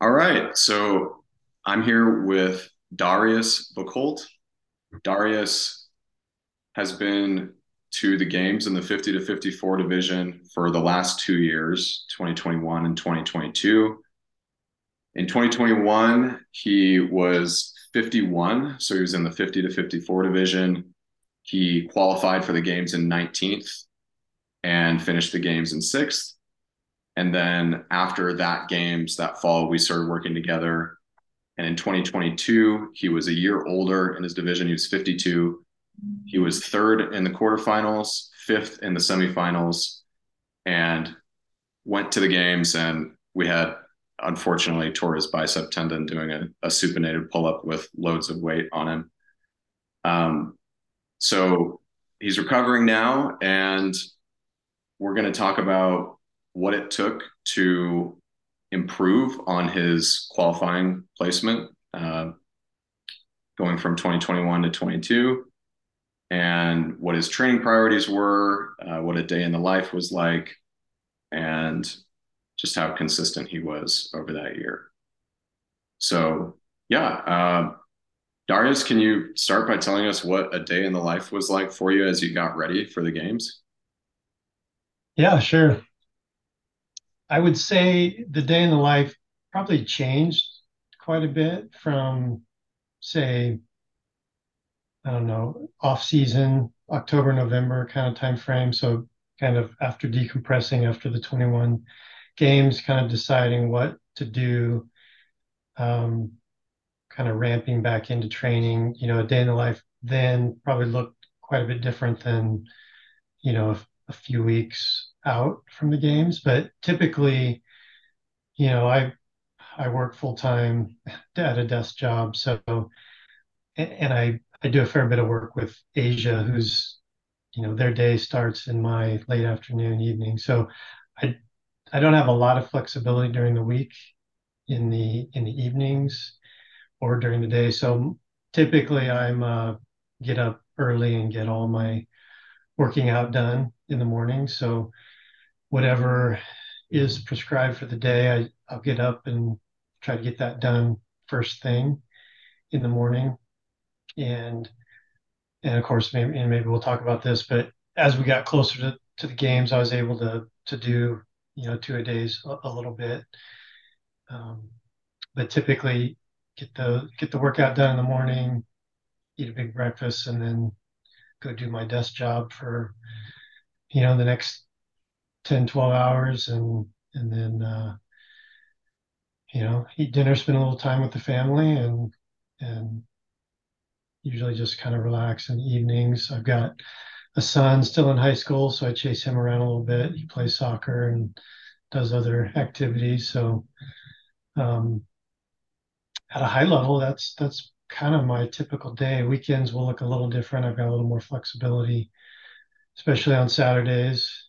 All right. So I'm here with Darius Boockholdt. Darius has been to the games in the 50 to 54 division for the last two years, 2021 and 2022. In 2021, he was 51, so he was in the 50 to 54 division. He qualified for the games in 19th and finished the games in sixth. And then after that games that fall, we started working together. And in 2022, he was a year older in his division. He was 52. He was third in the quarterfinals, fifth in the semifinals, and went to the games. And we had, unfortunately, tore his bicep tendon doing a, a supinated pull up with loads of weight on him. Um, so he's recovering now, and we're going to talk about what it took to improve on his qualifying placement uh, going from 2021 to 22 and what his training priorities were uh, what a day in the life was like and just how consistent he was over that year. So yeah uh, darius can you start by telling us what a day in the life was like for you as you got ready for the games? Yeah sure I would say the day in the life probably changed quite a bit from, say, I don't know, off season, October, November kind of time frame. So kind of after decompressing after the 21 games, kind of deciding what to do, um, kind of ramping back into training. You know, a day in the life then probably looked quite a bit different than, you know, a, a few weeks out from the games, but typically, you know, I I work full time at a desk job, so and I I do a fair bit of work with Asia, who's you know their day starts in my late afternoon, evening. So I I don't have a lot of flexibility during the week in the in the evenings or during the day. So typically I'm uh, get up early and get all my working out done in the morning. So whatever is prescribed for the day, I, I'll get up and try to get that done first thing in the morning. And and of course, maybe and maybe we'll talk about this, but as we got closer to, to the games, I was able to to do you know two a days a, a little bit. Um, but typically, get the get the workout done in the morning, eat a big breakfast, and then go do my desk job for you know the next 10, 12 hours and and then uh, you know eat dinner, spend a little time with the family, and and usually just kind of relax in the evenings. I've got a son still in high school, so I chase him around a little bit. He plays soccer and does other activities. So um, at a high level, that's that's kind of my typical day. Weekends will look a little different. I've got a little more flexibility, especially on Saturdays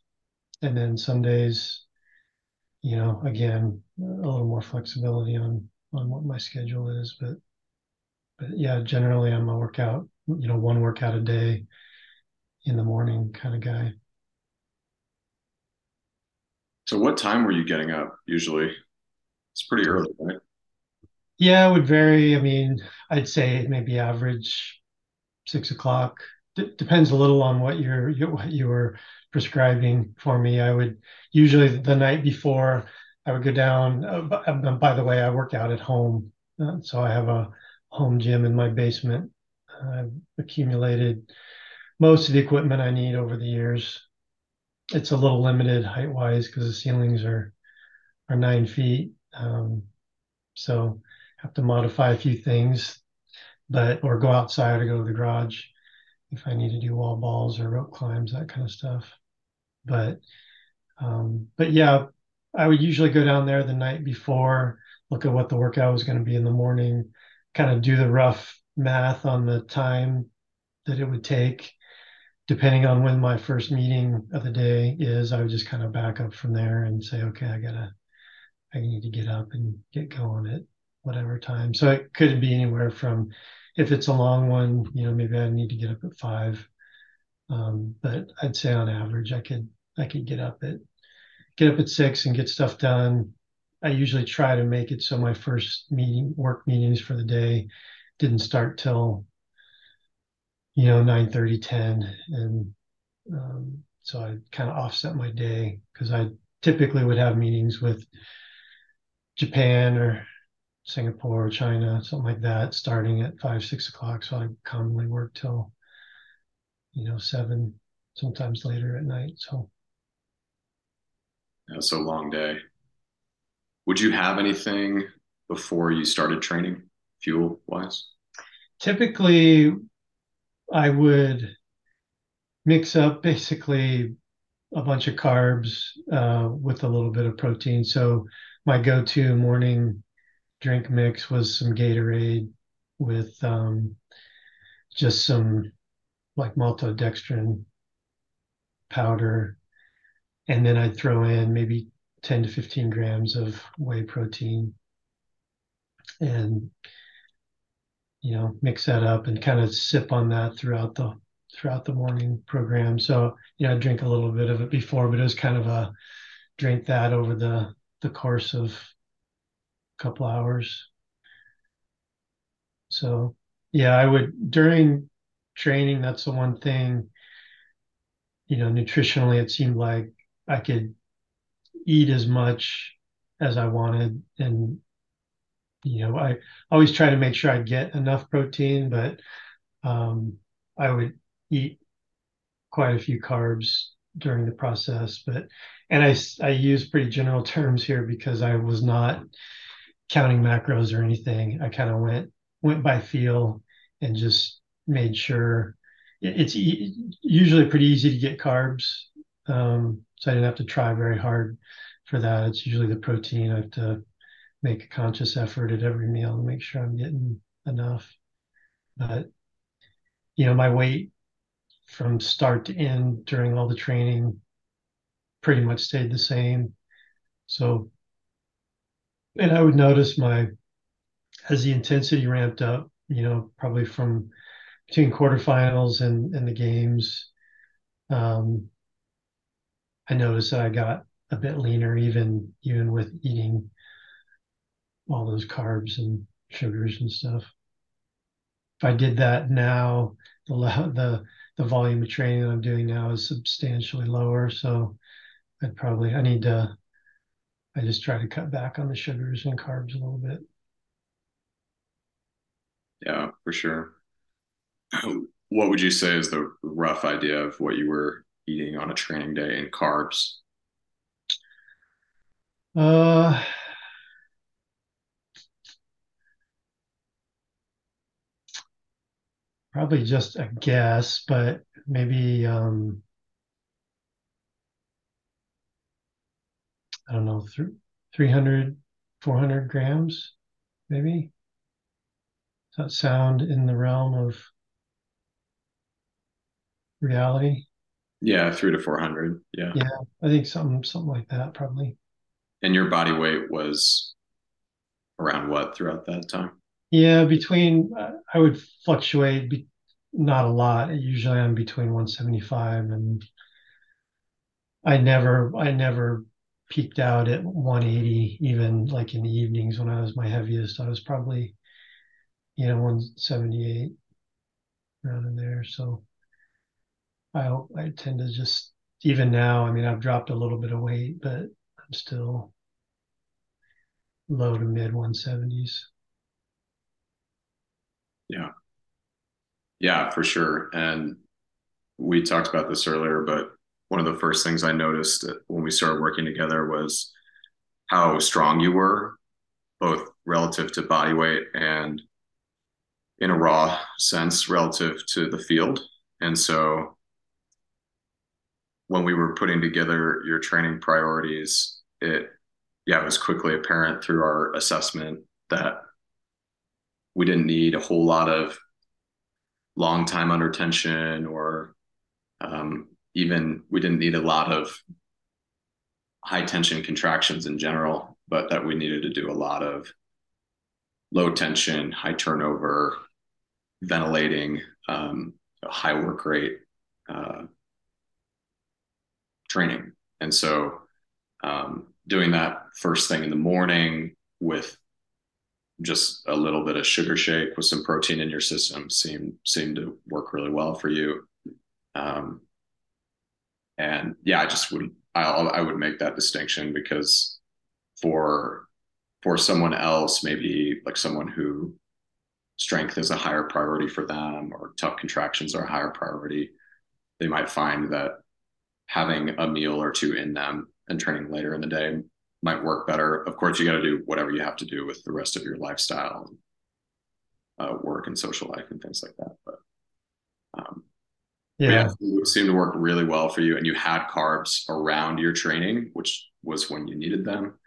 and then some days, you know, again, a little more flexibility on on what my schedule is. But but yeah, generally I'm a workout, you know, one workout a day in the morning kind of guy. So what time were you getting up usually? It's pretty early, right? Yeah, it would vary. I mean, I'd say maybe average six o'clock. Depends a little on what you're what you were prescribing for me. I would usually the night before I would go down. Uh, um, by the way, I work out at home, uh, so I have a home gym in my basement. I've accumulated most of the equipment I need over the years. It's a little limited height wise because the ceilings are are nine feet, um, so have to modify a few things, but or go outside or go to the garage if I need to do wall balls or rope climbs, that kind of stuff. But um, but yeah, I would usually go down there the night before, look at what the workout was going to be in the morning, kind of do the rough math on the time that it would take, depending on when my first meeting of the day is. I would just kind of back up from there and say, okay, I gotta, I need to get up and get going at whatever time. So it could be anywhere from, if it's a long one, you know, maybe I need to get up at five. Um, but I'd say on average, I could I could get up at get up at six and get stuff done. I usually try to make it so my first meeting work meetings for the day didn't start till you know 9 30 10 and um, so I kind of offset my day because I typically would have meetings with Japan or Singapore, China, something like that, starting at five, six o'clock. So I commonly work till, you know, seven, sometimes later at night. So yeah, so long day. Would you have anything before you started training, fuel wise? Typically, I would mix up basically a bunch of carbs uh, with a little bit of protein. So my go-to morning drink mix was some Gatorade with um, just some like maltodextrin powder, and then I'd throw in maybe 10 to 15 grams of whey protein, and you know mix that up and kind of sip on that throughout the throughout the morning program. So you know I drink a little bit of it before, but it was kind of a drink that over the the course of a couple hours. So yeah, I would during training, that's the one thing, you know, nutritionally it seemed like I could eat as much as I wanted. And, you know, I always try to make sure I get enough protein, but um, I would eat quite a few carbs during the process. But and I I use pretty general terms here because I was not counting macros or anything. I kind of went went by feel and just made sure it's e- usually pretty easy to get carbs. Um, so I didn't have to try very hard for that. It's usually the protein. I have to make a conscious effort at every meal to make sure I'm getting enough. But you know, my weight from start to end during all the training pretty much stayed the same. So, and I would notice my, as the intensity ramped up, you know, probably from between quarterfinals and, and the games, um, I noticed that I got a bit leaner, even even with eating all those carbs and sugars and stuff. If I did that now, the the the volume of training I'm doing now is substantially lower. So I'd probably I need to I just try to cut back on the sugars and carbs a little bit. Yeah, for sure. What would you say is the rough idea of what you were eating on a training day in carbs? Uh probably just a guess, but maybe um I don't know, th- 300, 400 grams, maybe. Does that sound in the realm of reality? Yeah, three to 400. Yeah. Yeah, I think something something like that probably. And your body weight was around what throughout that time? Yeah, between uh, I would fluctuate, be, not a lot. Usually I'm between 175 and I never I never peaked out at 180 even like in the evenings when I was my heaviest. I was probably you know 178 around in there. So I I tend to just even now. I mean, I've dropped a little bit of weight, but I'm still low to mid 170s. Yeah. Yeah, for sure. And we talked about this earlier, but one of the first things I noticed when we started working together was how strong you were, both relative to body weight and in a raw sense relative to the field. And so when we were putting together your training priorities, it yeah, it was quickly apparent through our assessment that we didn't need a whole lot of long time under tension or um, even we didn't need a lot of high tension contractions in general, but that we needed to do a lot of low tension, high turnover, ventilating, um, high work rate uh, training. And so um, doing that first thing in the morning with just a little bit of sugar shake with some protein in your system seemed seemed to work really well for you. Um, and yeah, I just would I I would make that distinction because for for someone else, maybe like someone who strength is a higher priority for them or tough contractions are a higher priority, they might find that having a meal or two in them and training later in the day might work better. Of course, you got to do whatever you have to do with the rest of your lifestyle, uh, work and social life and things like that. But um, yeah, it seemed to work really well for you, and you had carbs around your training, which was when you needed them.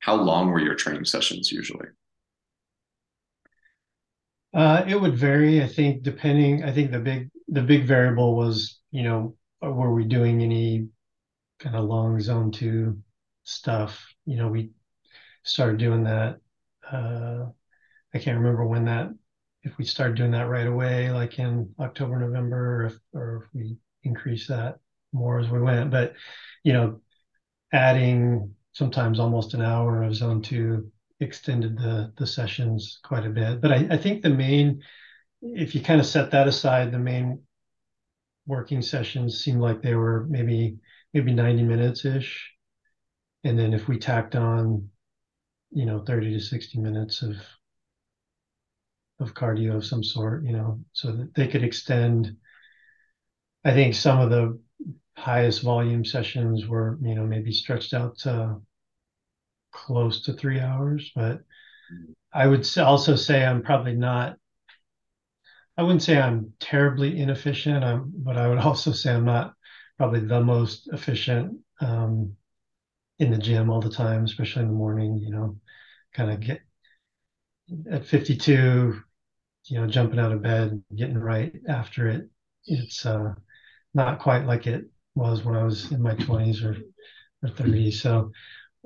How long were your training sessions usually? Uh, it would vary. I think depending. I think the big the big variable was you know were we doing any kind of long zone two stuff? You know, we started doing that. Uh, I can't remember when that if we started doing that right away, like in October, November, or if, or if we increased that more as we went. But you know, adding sometimes almost an hour of zone two extended the the sessions quite a bit. But I, I think the main, if you kind of set that aside, the main working sessions seemed like they were maybe maybe 90 minutes ish. And then if we tacked on, you know, 30 to 60 minutes of of cardio of some sort, you know, so that they could extend. I think some of the highest volume sessions were, you know, maybe stretched out to close to three hours. But I would also say I'm probably not. I wouldn't say I'm terribly inefficient, I'm, but I would also say I'm not probably the most efficient um, in the gym all the time, especially in the morning. You know, kind of get at 52, you know, jumping out of bed, getting right after it. It's uh, not quite like it was when I was in my 20s or, or 30s. So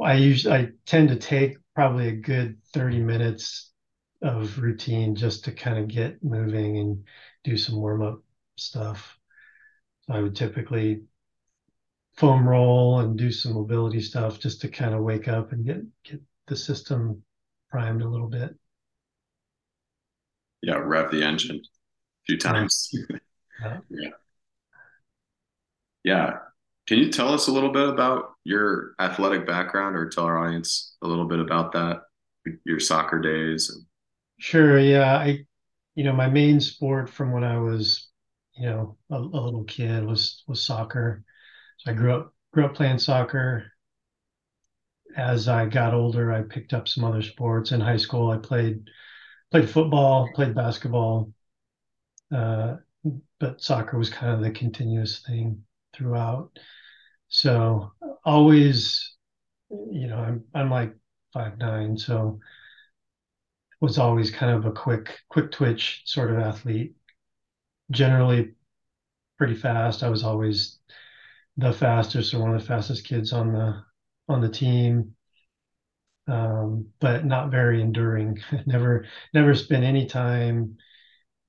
I usually I tend to take probably a good 30 minutes of routine just to kind of get moving and do some warm up stuff. So I would typically foam roll and do some mobility stuff just to kind of wake up and get get the system primed a little bit. Yeah, rev the engine a few times. Yeah. yeah. Yeah. Can you tell us a little bit about your athletic background or tell our audience a little bit about that, your soccer days? Sure. Yeah. I, you know, my main sport from when I was, you know, a, a little kid was, was soccer. So I grew up, grew up playing soccer. As I got older, I picked up some other sports. In high school, I played, played football, played basketball. Uh, but soccer was kind of the continuous thing throughout. So always, you know, I'm I'm like five nine, so was always kind of a quick quick twitch sort of athlete. Generally pretty fast. I was always the fastest or one of the fastest kids on the on the team. Um, but not very enduring. never never spent any time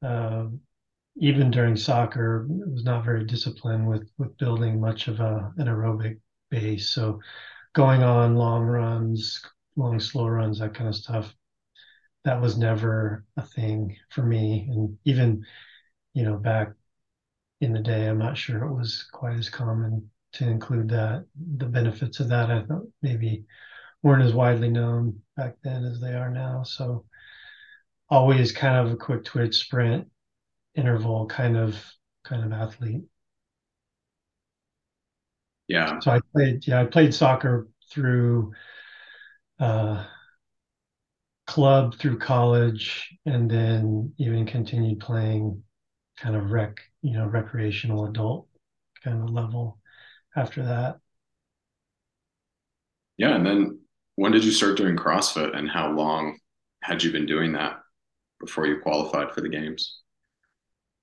uh, even during soccer, was not very disciplined with with building much of a an aerobic base. So going on long runs, long slow runs, that kind of stuff, that was never a thing for me. And even you know back in the day, I'm not sure it was quite as common to include that. The benefits of that, I thought maybe weren't as widely known back then as they are now. So always kind of a quick twitch sprint interval kind of kind of athlete. Yeah. So I played yeah, I played soccer through uh club through college and then even continued playing kind of rec, you know, recreational adult kind of level after that. Yeah, and then when did you start doing CrossFit and how long had you been doing that before you qualified for the games?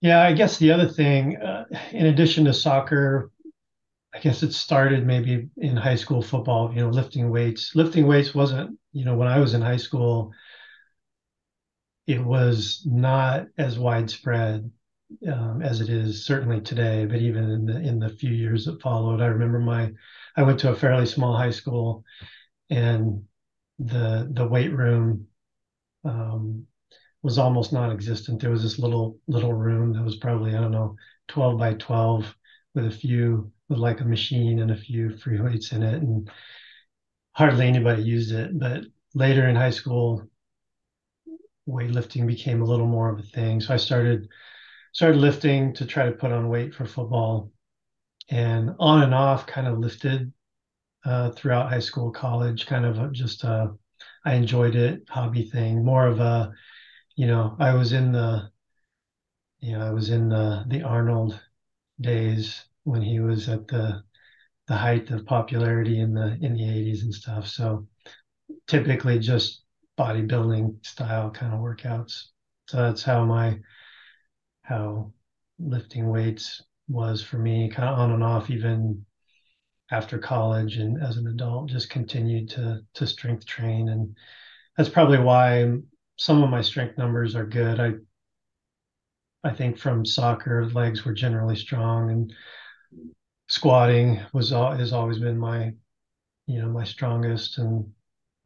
Yeah, I guess the other thing, uh, in addition to soccer, I guess it started maybe in high school football, you know, lifting weights. Lifting weights wasn't, you know, when I was in high school, it was not as widespread um, as it is certainly today. But even in the in the few years that followed, I remember my, I went to a fairly small high school, and the the weight room um, was almost non-existent. There was this little little room that was probably I don't know 12 by 12 with a few with like a machine and a few free weights in it, and hardly anybody used it. But later in high school, weightlifting became a little more of a thing. So I started started lifting to try to put on weight for football, and on and off, kind of lifted uh, throughout high school, college. Kind of just uh, I enjoyed it, hobby thing. More of a, you know, I was in the, you know, I was in the the Arnold days when he was at the the height of popularity in the in the 80s and stuff. So typically just bodybuilding style kind of workouts. So that's how my how lifting weights was for me, kind of on and off, even after college and as an adult, just continued to to strength train, and that's probably why some of my strength numbers are good. I I think from soccer, legs were generally strong, and squatting was all has always been my you know my strongest, and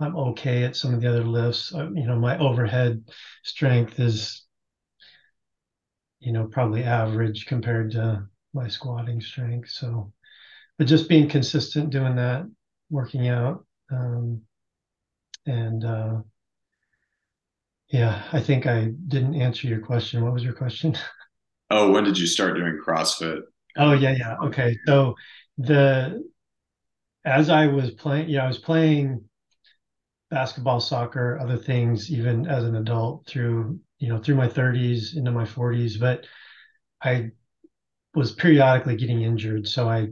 I'm okay at some of the other lifts. Uh, you know, my overhead strength is you know probably average compared to my squatting strength. So but just being consistent doing that, working out. Um, and uh, yeah, I think I didn't answer your question. What was your question? Oh, when did you start doing CrossFit? Oh yeah, yeah. Okay. So the as I was playing, yeah, I was playing basketball, soccer, other things, even as an adult through, you know, through my 30s into my 40s. But I was periodically getting injured. So I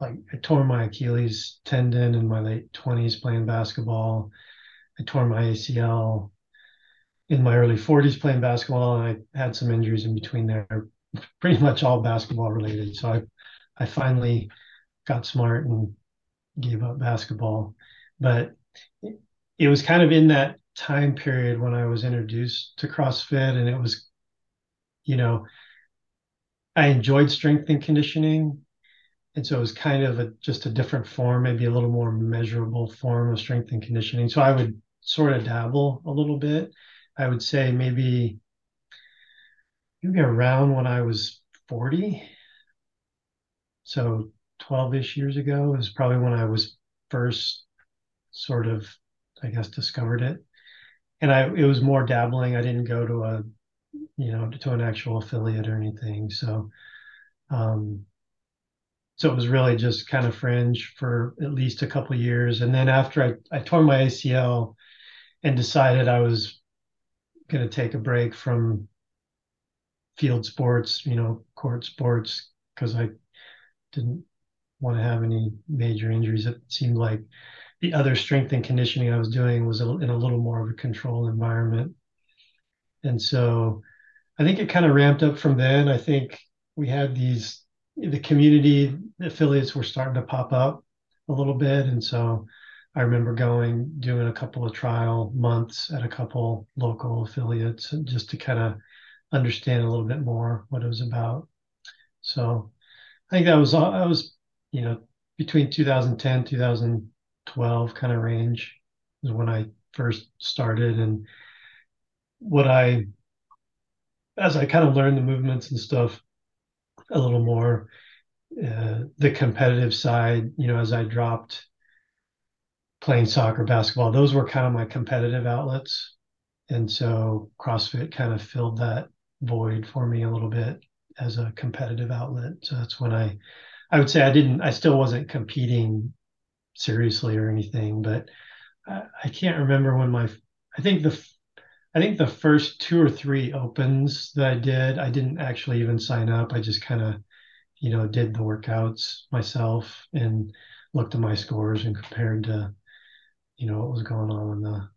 like I tore my Achilles tendon in my late 20s playing basketball. I tore my ACL in my early 40s playing basketball, and I had some injuries in between there, pretty much all basketball related. So I, I finally got smart and gave up basketball. But it was kind of in that time period when I was introduced to CrossFit, and it was, you know, I enjoyed strength and conditioning, and so it was kind of a, just a different form, maybe a little more measurable form of strength and conditioning. So I would sort of dabble a little bit. I would say maybe maybe around when I was 40. So 12-ish years ago is probably when I was first sort of, I guess, discovered it. And I it was more dabbling. I didn't go to a, you know, to an actual affiliate or anything. So um so it was really just kind of fringe for at least a couple years. And then after I, I tore my acl and decided i was going to take a break from field sports you know court sports because i didn't want to have any major injuries. It seemed like the other strength and conditioning i was doing was in a little more of a controlled environment. And so i think it kind of ramped up from then. I think we had these the community affiliates were starting to pop up a little bit. And so I remember going, doing a couple of trial months at a couple local affiliates just to kind of understand a little bit more what it was about. So I think that was, I was, you know, between 2010, 2012 kind of range is when I first started. And what I, as I kind of learned the movements and stuff, a little more uh, the competitive side. You know, as I dropped playing soccer, basketball, those were kind of my competitive outlets, and so CrossFit kind of filled that void for me a little bit as a competitive outlet. So that's when I, I would say I didn't, I still wasn't competing seriously or anything, but I, I can't remember when my, I think the I think the first two or three opens that I did, I didn't actually even sign up. I just kind of, you know, did the workouts myself and looked at my scores and compared to, you know, what was going on on the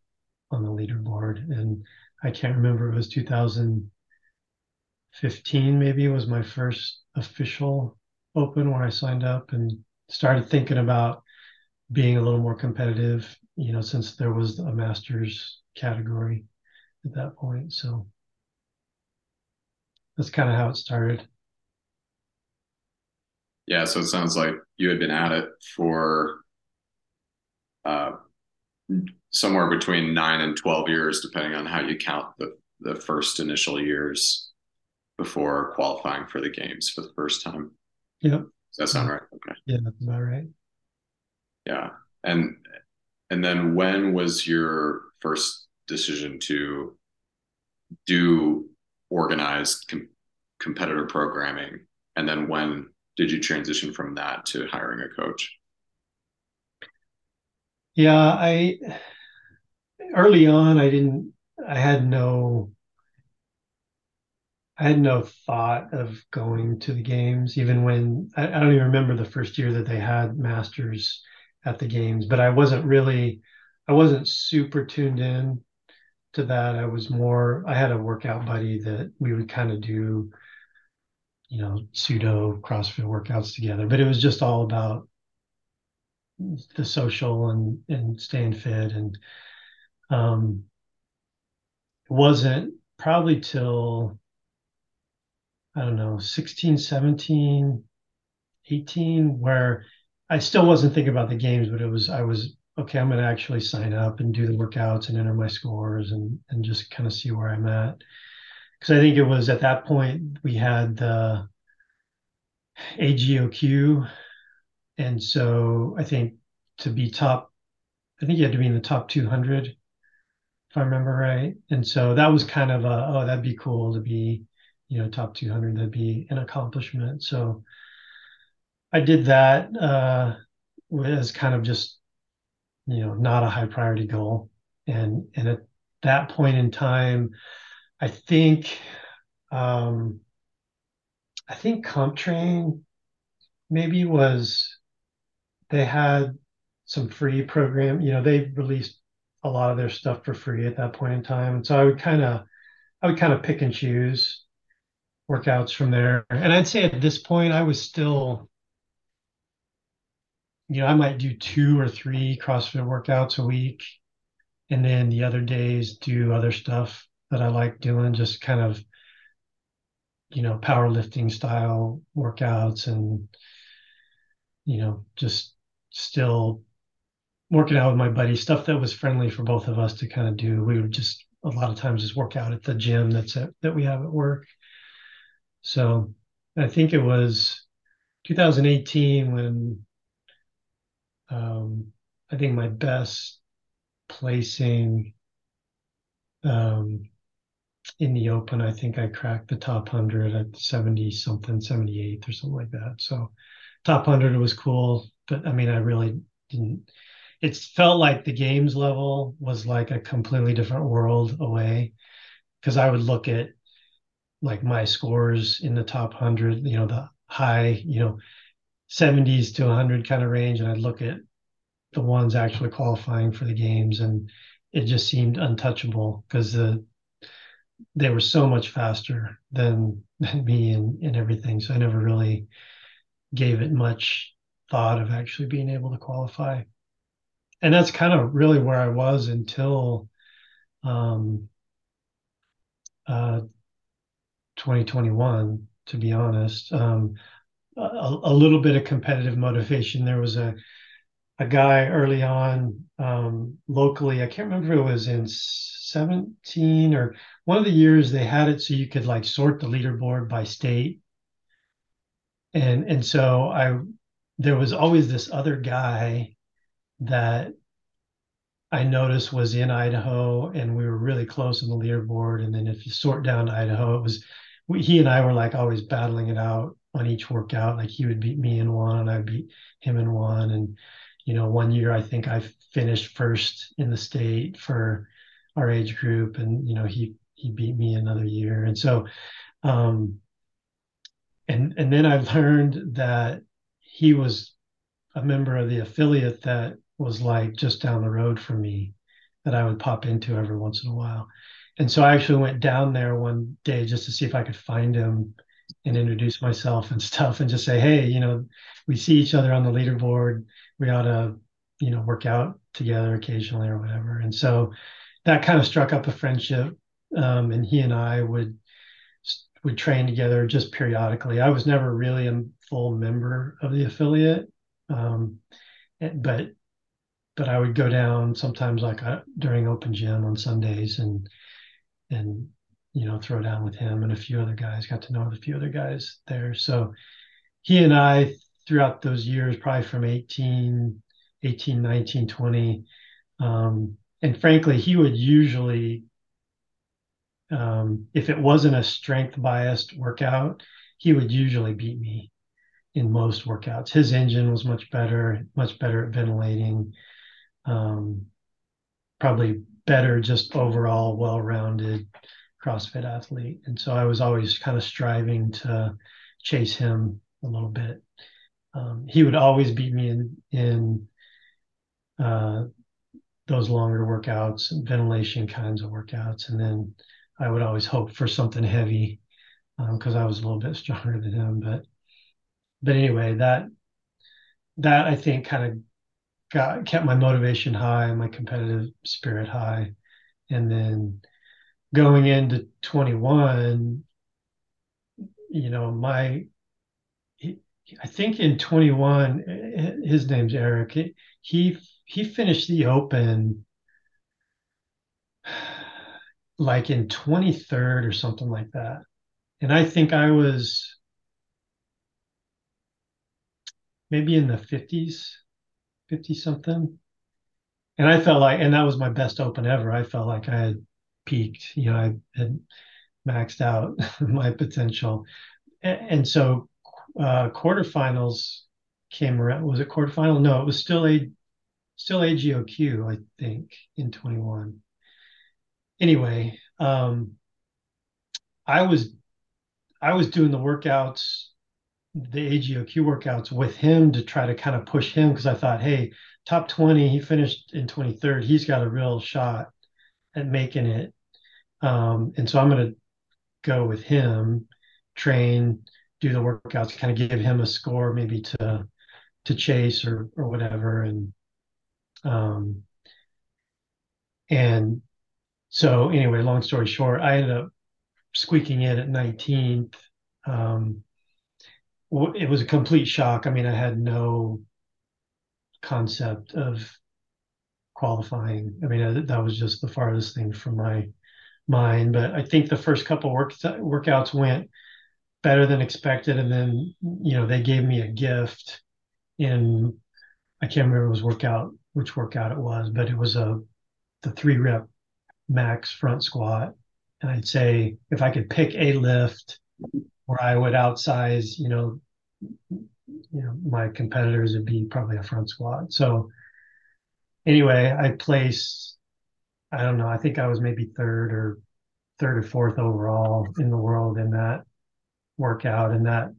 on the leaderboard. And I can't remember it was 2015 maybe was my first official open where I signed up and started thinking about being a little more competitive, you know, since there was a masters category at that point. So that's kind of how it started. Yeah, so it sounds like you had been at it for uh, somewhere between nine and 12 years, depending on how you count the, the first initial years before qualifying for the games for the first time. Yep. Does that sound right? Okay. Yeah, that's about right. Yeah. And and then when was your first decision to do organized com- competitor programming? And then when did you transition from that to hiring a coach? Yeah, I early on I didn't I had no I had no thought of going to the games, even when I, I, don't even remember the first year that they had masters at the games, but I wasn't really, I wasn't super tuned in to that. I was more, I had a workout buddy that we would kind of do, you know, pseudo CrossFit workouts together, but it was just all about the social and, and staying fit. And, um, it wasn't probably till I don't know, 16, 17, 18, where I still wasn't thinking about the games, but it was, I was, okay, I'm going to actually sign up and do the workouts and enter my scores and, and just kind of see where I'm at. Because I think it was at that point we had the AGOQ. And so I think to be top, I think you had to be in the top 200, if I remember right. And so that was kind of a, oh, that'd be cool to be you know top 200 that'd be an accomplishment so i did that uh as kind of just you know not a high priority goal and and at that point in time i think um i think comptrain maybe was they had some free program you know they released a lot of their stuff for free at that point in time and so i would kind of i would kind of pick and choose workouts from there. And I'd say at this point, I was still, you know, I might do two or three CrossFit workouts a week. And then the other days do other stuff that I like doing, just kind of, you know, powerlifting style workouts and, you know, just still working out with my buddy, stuff that was friendly for both of us to kind of do. We would just a lot of times just work out at the gym that's at, that we have at work. So I think it was 2018 when um, I think my best placing um, in the open, I think I cracked the top 100 at 70 something, 78th or something like that. So top 100 was cool, but I mean, I really didn't. It felt like the games level was like a completely different world away because I would look at like my scores in the top 100, you know, the high, you know, 70s to 100 kind of range. And I'd look at the ones actually qualifying for the games and it just seemed untouchable because the they were so much faster than than me and, and everything. So I never really gave it much thought of actually being able to qualify. And that's kind of really where I was until um, uh, 2021, to be honest. Um, a, a, little bit of competitive motivation. There was a a guy early on um, locally. I can't remember if it was in 17 or one of the years they had it so you could like sort the leaderboard by state. And and so I there was always this other guy that I noticed was in Idaho, and we were really close in the leaderboard. And then if you sort down Idaho, it was he and I were like always battling it out on each workout. Like he would beat me in one, and I beat him in one. And you know, one year I think I finished first in the state for our age group, and you know he he beat me another year. And so, um, and and then I learned that he was a member of the affiliate that was like just down the road from me that I would pop into every once in a while and so I actually went down there one day just to see if I could find him and introduce myself and stuff and just say, hey, you know, we see each other on the leaderboard. We ought to, you know, work out together occasionally or whatever. And so that kind of struck up a friendship. Um, and he and I would would train together just periodically. I was never really a full member of the affiliate, um, but but I would go down sometimes like uh, during open gym on Sundays and and you know throw down with him and a few other guys. Got to know a few other guys there. So he and I throughout those years, probably from 18, 18, 19, 20. Um, and frankly, he would usually, um, if it wasn't a strength biased workout, he would usually beat me in most workouts. His engine was much better, much better at ventilating, um, probably better, just overall well rounded CrossFit athlete. And so I was always kind of striving to chase him a little bit. Um, he would always beat me in in uh, those longer workouts, and ventilation kinds of workouts, and then I would always hope for something heavy because um, I was a little bit stronger than him. But but anyway, that that I think kind of got kept my motivation high, my competitive spirit high, and then going into 21, you know, my I think in 21, his name's Eric. He he finished the Open like in 23rd or something like that, and I think I was maybe in the 50s, 50 something, and I felt like, and that was my best Open ever. I felt like I had peaked. You know, I had maxed out my potential, and so uh, quarterfinals came around. Was it quarterfinal? No, it was still a still AGOQ, I think, in 21. Anyway, um, I was I was doing the workouts, the AGOQ workouts with him to try to kind of push him because I thought, hey, top 20, he finished in 23rd. He's got a real shot at making it. Um, and so I'm going to go with him, train, do the workouts, kind of give him a score maybe to to chase or or whatever, and um, and so anyway, long story short, I ended up squeaking in at 19th. Um, it was a complete shock. I mean, I had no concept of qualifying. I mean, that was just the farthest thing from my mind. But I think the first couple work, workouts went better than expected. And then, you know, they gave me a gift in, I can't remember it was workout, which workout it was, but it was a, the three rep max front squat. And I'd say if I could pick a lift where I would outsize, you know, you know, my competitors would be probably a front squat. So anyway, I placed, I don't know, I think I was maybe third or third or fourth overall in the world in that workout, and that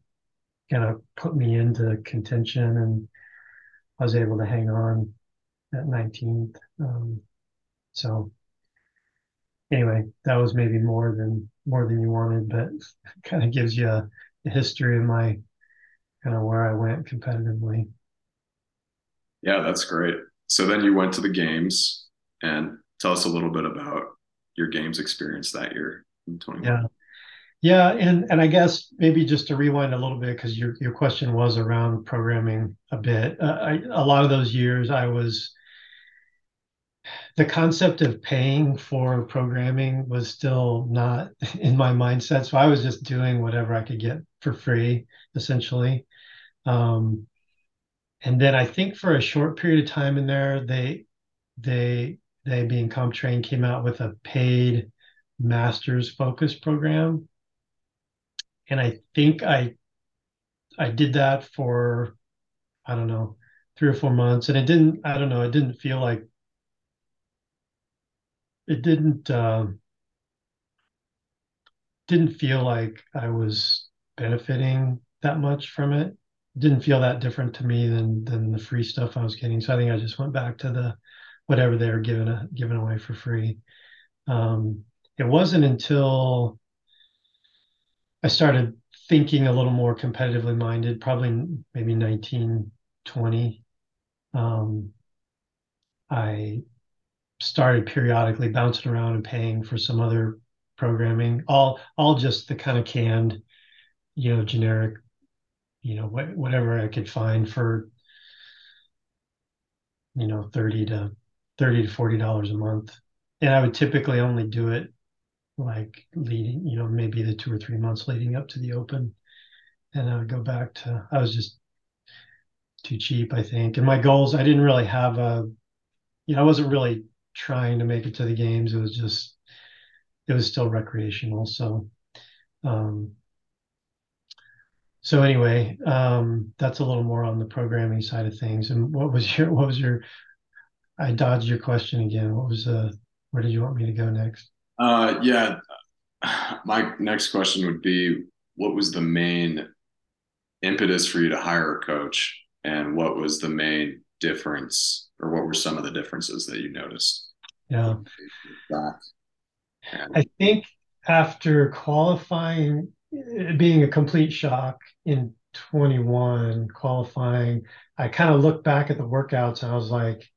kind of put me into contention, and I was able to hang on at 19th. Um, so anyway, that was maybe more than more than you wanted, but kind of gives you a, a history of my kind of where I went competitively. Yeah, that's great. So then you went to the games and tell us a little bit about your games experience that year in 21. Yeah. Yeah, and and I guess maybe just to rewind a little bit because your your question was around programming a bit. Uh, I, a lot of those years, I was the concept of paying for programming was still not in my mindset, so I was just doing whatever I could get for free, essentially. Um, and then I think for a short period of time in there, they they they being CompTrain came out with a paid master's focus program and I think I I did that for I don't know three or four months, and it didn't I don't know it didn't feel like it didn't uh, didn't feel like I was benefiting that much from it. it. Didn't feel that different to me than than the free stuff I was getting. So I think I just went back to the whatever they were giving a, away for free. Um, it wasn't until I started thinking a little more competitively minded, probably maybe 1920. Um, I started periodically bouncing around and paying for some other programming, all all just the kind of canned, you know, generic, you know, wh- whatever I could find for you know, 30 to 30 to 40 dollars a month. And I would typically only do it like leading, you know, maybe the two or three months leading up to the open. And I would go back to I was just too cheap, I think. And my goals, I didn't really have a you know, I wasn't really trying to make it to the games. It was just it was still recreational. So um so anyway, um, that's a little more on the programming side of things. And what was your what was your I dodged your question again. What was uh where did you want me to go next? Uh, yeah, my next question would be, what was the main impetus for you to hire a coach, and what was the main difference, or what were some of the differences that you noticed? Yeah, I think after qualifying, being a complete shock in 21 qualifying, I kind of looked back at the workouts and I was like,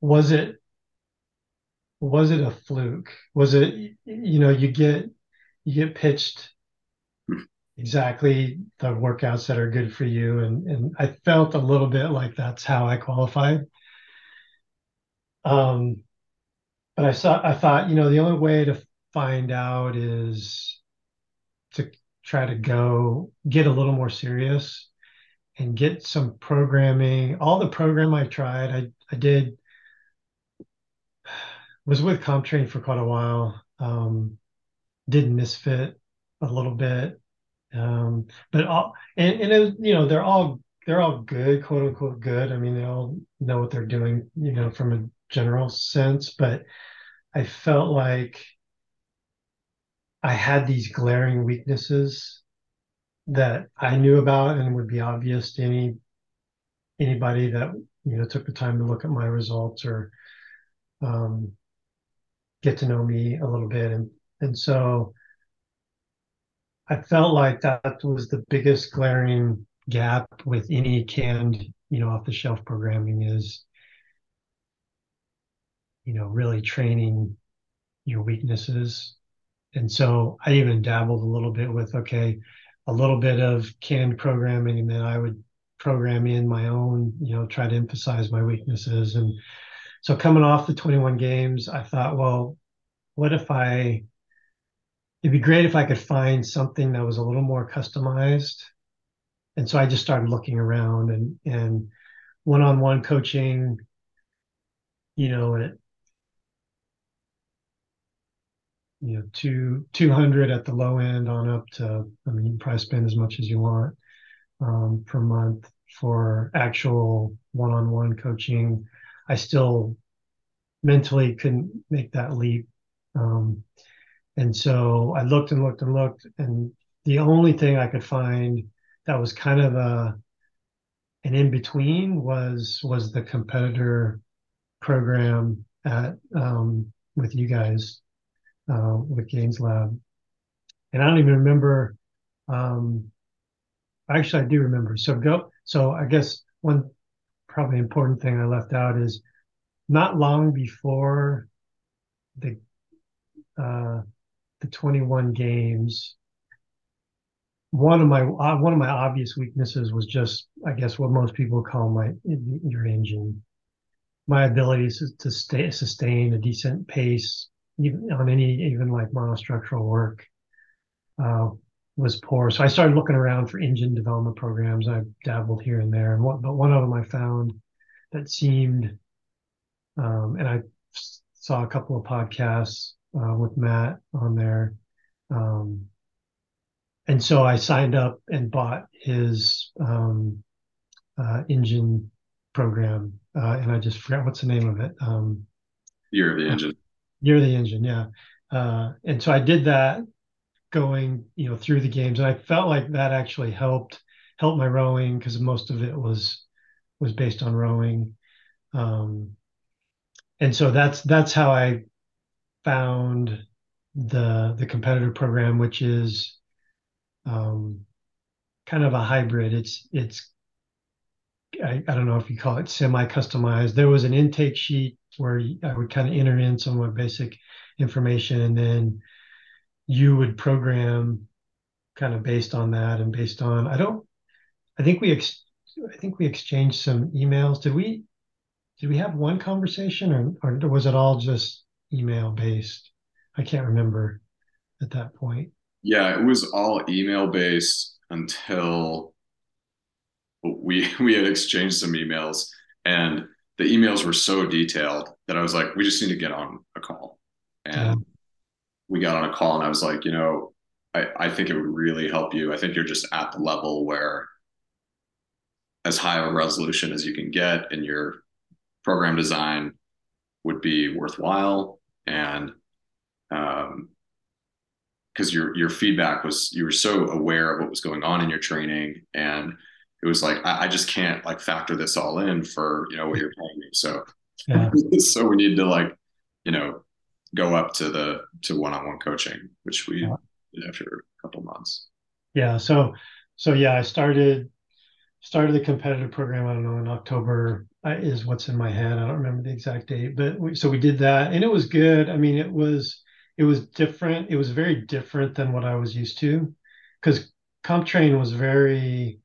was it was it a fluke? Was it you know you get you get pitched exactly the workouts that are good for you and and I felt a little bit like that's how I qualified. Um, but I saw I thought you know the only way to find out is to try to go get a little more serious and get some programming. All the program I tried, I I did was with CompTrain for quite a while. Um, did Misfit a little bit, um, but all and, and it was, you know they're all they're all good, quote unquote good. I mean, they all know what they're doing, you know, from a general sense. But I felt like I had these glaring weaknesses that I knew about and would be obvious to any anybody that you know took the time to look at my results or um, get to know me a little bit. And and so I felt like that was the biggest glaring gap with any canned you know off the shelf programming is you know really training your weaknesses. And so I even dabbled a little bit with okay a little bit of canned programming and then I would program in my own you know try to emphasize my weaknesses. And so coming off the 21 games, I thought, well, what if I, it'd be great if I could find something that was a little more customized. And so I just started looking around and, and one-on-one coaching, you know, at, you know, two, 200 at the low end on up to, I mean, you can probably spend as much as you want um, per month for actual one-on-one coaching I still mentally couldn't make that leap. Um, and so I looked and looked and looked, and the only thing I could find that was kind of a an in between was was the competitor program at um, with you guys uh, with Gains Lab, and I don't even remember. Um, actually, I do remember. So go. So I guess one probably important thing I left out is not long before the uh, the 21 games. One of my uh, one of my obvious weaknesses was just, I guess, what most people call my your engine, my ability to, to stay sustain a decent pace, even on any even like monostructural work, uh, was poor. So I started looking around for engine development programs. I dabbled here and there, and what, but one of them I found that seemed, um, and I saw a couple of podcasts uh, with Matt on there, um, and so I signed up and bought his um, uh, engine program, uh, and I just forgot what's the name of it. Um, Year of the Engine. Year of the Engine, yeah. Uh, and so I did that going, you know, through the games, and I felt like that actually helped helped my rowing because most of it was was based on rowing, um, and so that's that's how I found the the competitor program, which is um, kind of a hybrid. It's it's I, I don't know if you call it semi customized. There was an intake sheet where I would kind of enter in some of my basic information, and then you would program kind of based on that and based on I don't I think we ex- I think we exchanged some emails. Did we did we have one conversation or or was it all just email based? I can't remember at that point. Yeah, it was all email based until we we had exchanged some emails and the emails were so detailed that I was like, we just need to get on a call. And. We got on a call and I was like, you know, I, I think it would really help you. I think you're just at the level where as high of a resolution as you can get in your program design would be worthwhile. And um, because your your feedback was you were so aware of what was going on in your training and it was like I, I, just can't like factor this all in for you know what you're paying me so yeah. so we need to like you know go up to the to one-on-one coaching which we yeah. did after a couple months yeah so so yeah i started started the competitive program i don't know in october is what's in my head i don't remember the exact date but we, so we did that and it was good i mean it was it was different. It was very different than what I was used to because CompTrain was very,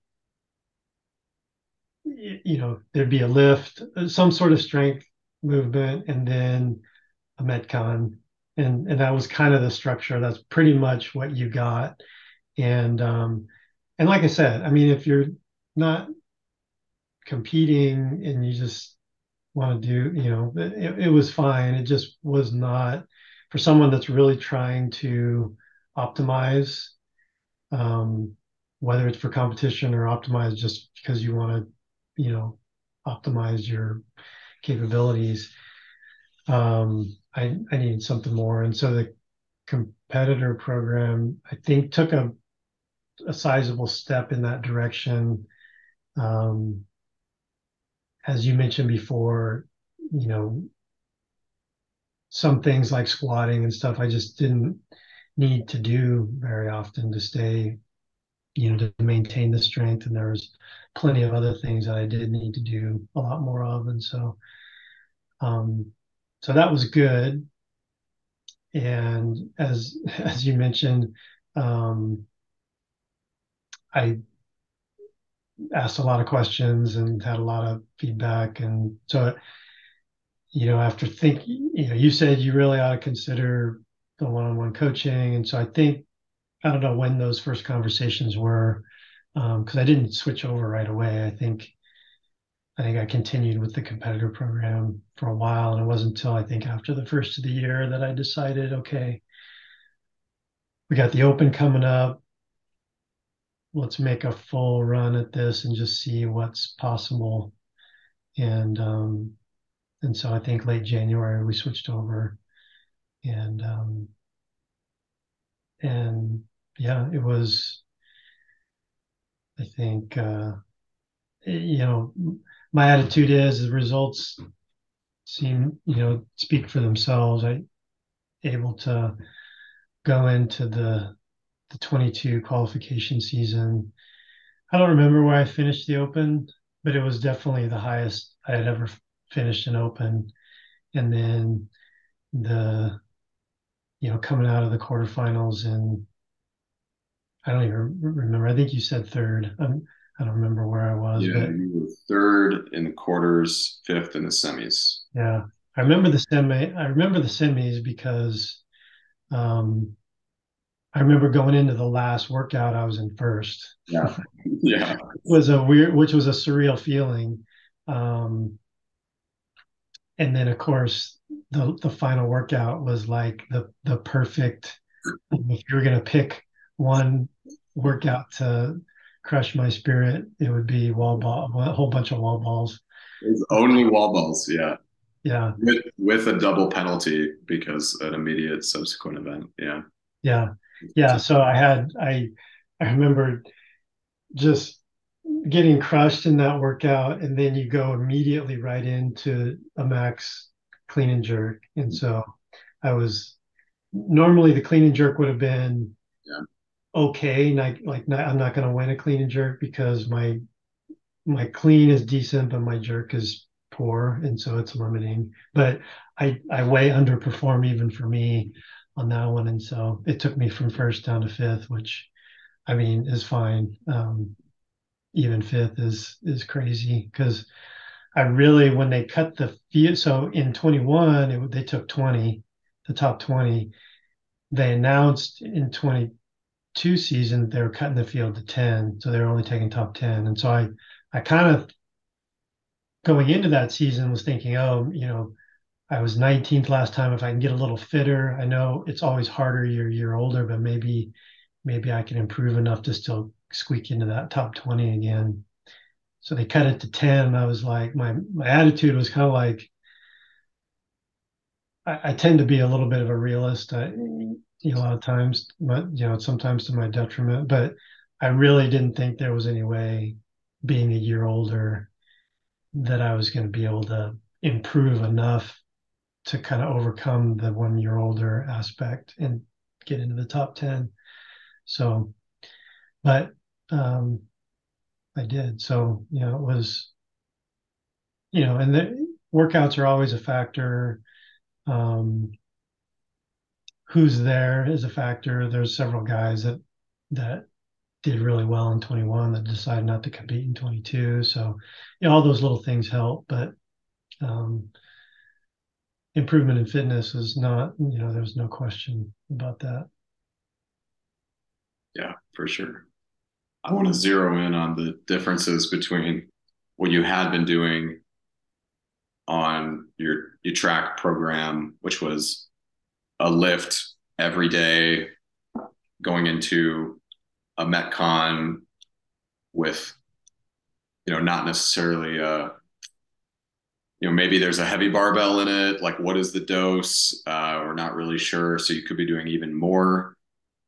you know, there'd be a lift, some sort of strength movement, and then a. And, and that was kind of the structure. That's pretty much what you got. And, um, and like I said, I mean, if you're not competing and you just want to do, you know, it, it was fine. It just was not for someone that's really trying to optimize, um, whether it's for competition or optimize just because you want to, you know, optimize your capabilities. Um, I, I needed something more. And so the competitor program, I think, took a, a sizable step in that direction. Um, as you mentioned before, you know, some things like squatting and stuff I just didn't need to do very often to stay, you know, to maintain the strength. And there was plenty of other things that I did need to do a lot more of. And so, um, so that was good. And as as you mentioned, um, I asked a lot of questions and had a lot of feedback, and so you know, after thinking, you know, you said you really ought to consider the one-on-one coaching, and so I think I don't know when those first conversations were because um, I didn't switch over right away. I think I think I continued with the competitor program for a while, and it wasn't until I think after the first of the year that I decided, okay, we got the Open coming up. Let's make a full run at this and just see what's possible. And um, and so I think late January we switched over, and um, and yeah, it was. I think uh, you know my attitude is the results seem you know speak for themselves. I able to go into the the 22 qualification season. I don't remember where I finished the Open, but it was definitely the highest I had ever finished an open, and then the you know coming out of the quarterfinals and I don't even remember. I think you said third. I'm, I don't remember where I was. Yeah, but, you were third in the quarters, fifth in the semis. Yeah, I remember the semi. I remember the semis because um, I remember going into the last workout. I was in first. Yeah, yeah. was a weird, which was a surreal feeling. Um, and then of course the the final workout was like the the perfect if you were going to pick one workout to crush my spirit it would be wall ball a whole bunch of wall balls. It's only wall balls yeah. Yeah. With with a double penalty because an immediate subsequent event yeah. Yeah. Yeah so i had i i remember just getting crushed in that workout and then you go immediately right into a max clean and jerk. And so i was normally the clean and jerk would have been yeah. Okay like like not, i'm not going to win a clean and jerk because my my clean is decent but my jerk is poor and so it's limiting. But i i way underperform even for me on that one and so it took me from first down to fifth which i mean is fine. Um even fifth is is crazy because I really when they cut the field so in 21 it, they took 20 the top 20 they announced in 22 season they were cutting the field to 10 so they were only taking top 10 and so I I kind of going into that season was thinking oh you know I was 19th last time if I can get a little fitter I know it's always harder you're year older but maybe maybe I can improve enough to still squeak into that top 20 again. So they cut it to 10. I was like, my my attitude was kind of like, I, I tend to be a little bit of a realist. I, you know, a lot of times, but you know, sometimes to my detriment. But I really didn't think there was any way, being a year older, that I was going to be able to improve enough to kind of overcome the one year older aspect and get into the top 10. So, but um, I did. So, you know, it was, you know, and the workouts are always a factor. Um, who's there is a factor. There's several guys that that did really well in 21 that decided not to compete in 22. So, you know, all those little things help, but um, improvement in fitness is not, you know, there's no question about that. Yeah, for sure. I want to zero in on the differences between what you had been doing on your your track program, which was a lift every day, going into a metcon with you know not necessarily a you know maybe there's a heavy barbell in it like what is the dose uh, we're not really sure so you could be doing even more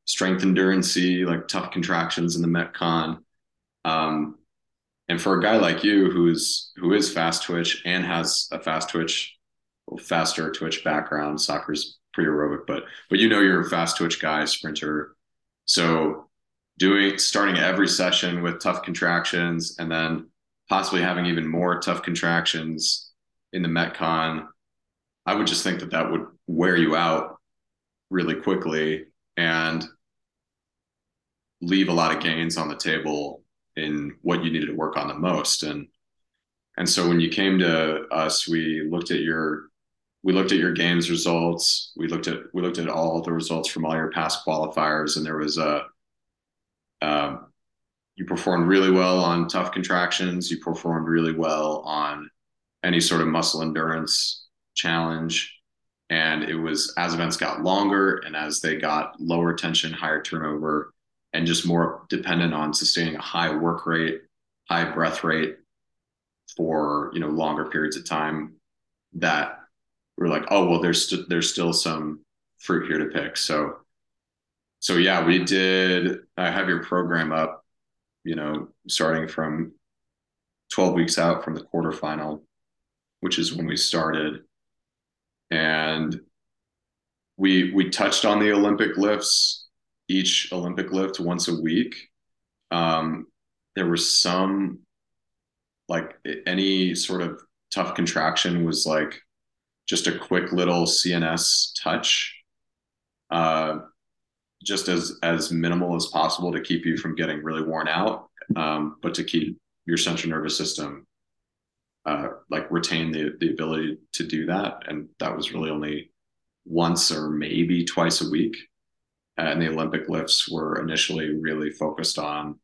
strength endurance like tough contractions in the Metcon. Um, and for a guy like you who's who is fast twitch and has a fast twitch, faster twitch background, soccer's pretty aerobic, but but you know you're a fast twitch guy, sprinter. So doing starting every session with tough contractions and then possibly having even more tough contractions in the Metcon, I would just think that that would wear you out really quickly. And leave a lot of gains on the table in what you needed to work on the most. And and so when you came to us, we looked at your we looked at your games results. We looked at we looked at all the results from all your past qualifiers, and there was a um, you performed really well on tough contractions. You performed really well on any sort of muscle endurance challenge. And it was as events got longer and as they got lower tension, higher turnover, and just more dependent on sustaining a high work rate, high breath rate for you know longer periods of time. That we're like, oh well, there's st- there's still some fruit here to pick. So so yeah, we did. I have your program up, you know, starting from 12 weeks out from the quarterfinal, which is when we started, and we we touched on the Olympic lifts each Olympic lift once a week. Um, there was some like any sort of tough contraction was like just a quick little CNS touch, uh, just as as minimal as possible to keep you from getting really worn out, um, but to keep your central nervous system uh, like retain the the ability to do that. And that was really only once or maybe twice a week and the Olympic lifts were initially really focused on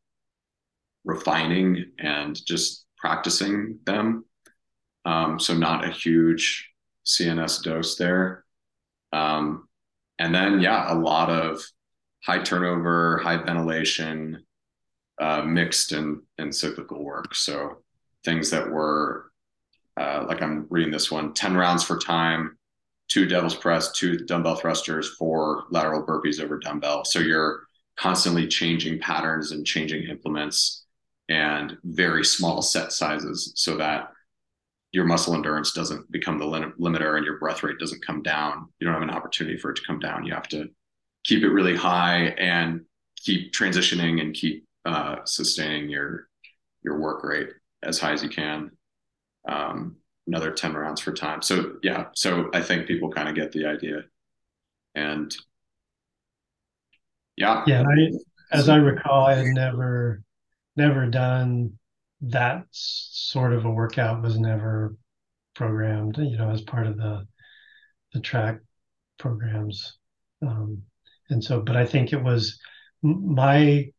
refining and just practicing them. Um, so not a huge CNS dose there. Um, and then, yeah, a lot of high turnover, high ventilation, uh, mixed and, and cyclical work. So things that were uh, like I'm reading this one 10 rounds for time, two devil's press, two dumbbell thrusters, four lateral burpees over dumbbell. So you're constantly changing patterns and changing implements and very small set sizes so that your muscle endurance doesn't become the lim- limiter and your breath rate doesn't come down. You don't have an opportunity for it to come down. You have to keep it really high and keep transitioning and keep uh, sustaining your your work rate as high as you can. Um, another 10 rounds for time. So yeah, so I think people kind of get the idea. And yeah. Yeah, I, as I recall, I had never never done that sort of a workout was never programmed, you know, as part of the the track programs. Um, and so, but I think it was my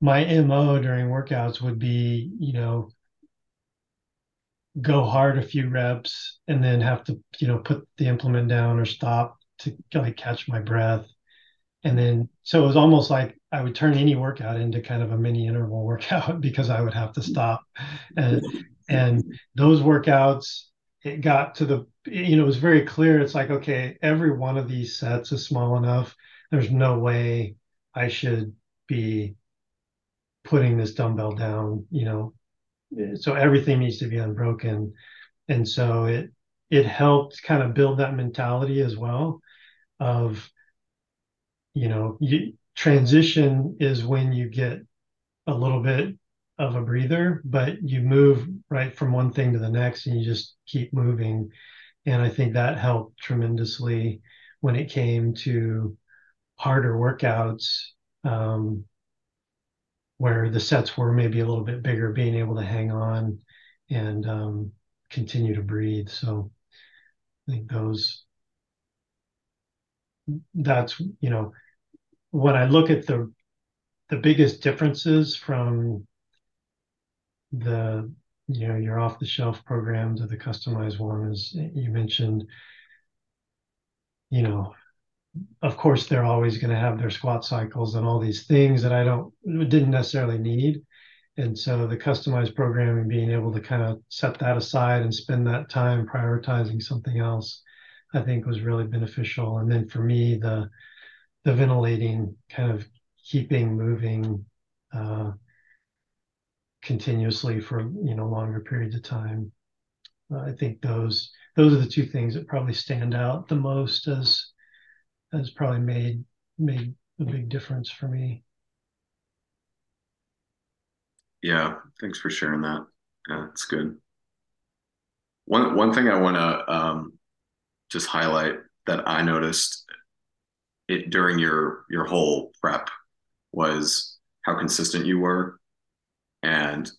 my mo during workouts would be, you know, go hard a few reps and then have to, you know, put the implement down or stop to like catch my breath. And then so it was almost like I would turn any workout into kind of a mini interval workout because I would have to stop. And and those workouts, it got to the you know, it was very clear. It's like, okay, every one of these sets is small enough. There's no way I should be putting this dumbbell down, you know, so everything needs to be unbroken and so it it helped kind of build that mentality as well of you know you, transition is when you get a little bit of a breather but you move right from one thing to the next and you just keep moving and i think that helped tremendously when it came to harder workouts um, where the sets were maybe a little bit bigger, being able to hang on and um, continue to breathe. So I think those, that's, you know, when I look at the, the biggest differences from the, you know, your off the shelf program to the customized one is you mentioned, you know, of course they're always going to have their squat cycles and all these things that I don't didn't necessarily need. And so the customized programming, being able to kind of set that aside and spend that time prioritizing something else, I think was really beneficial. And then for me, the the ventilating kind of keeping moving uh, continuously for you know longer periods of time. Uh, I think those those are the two things that probably stand out the most as has probably made made a big difference for me. Yeah, thanks for sharing that. Yeah, it's good. One one thing I want to um, just highlight that I noticed it during your your whole prep was how consistent you were and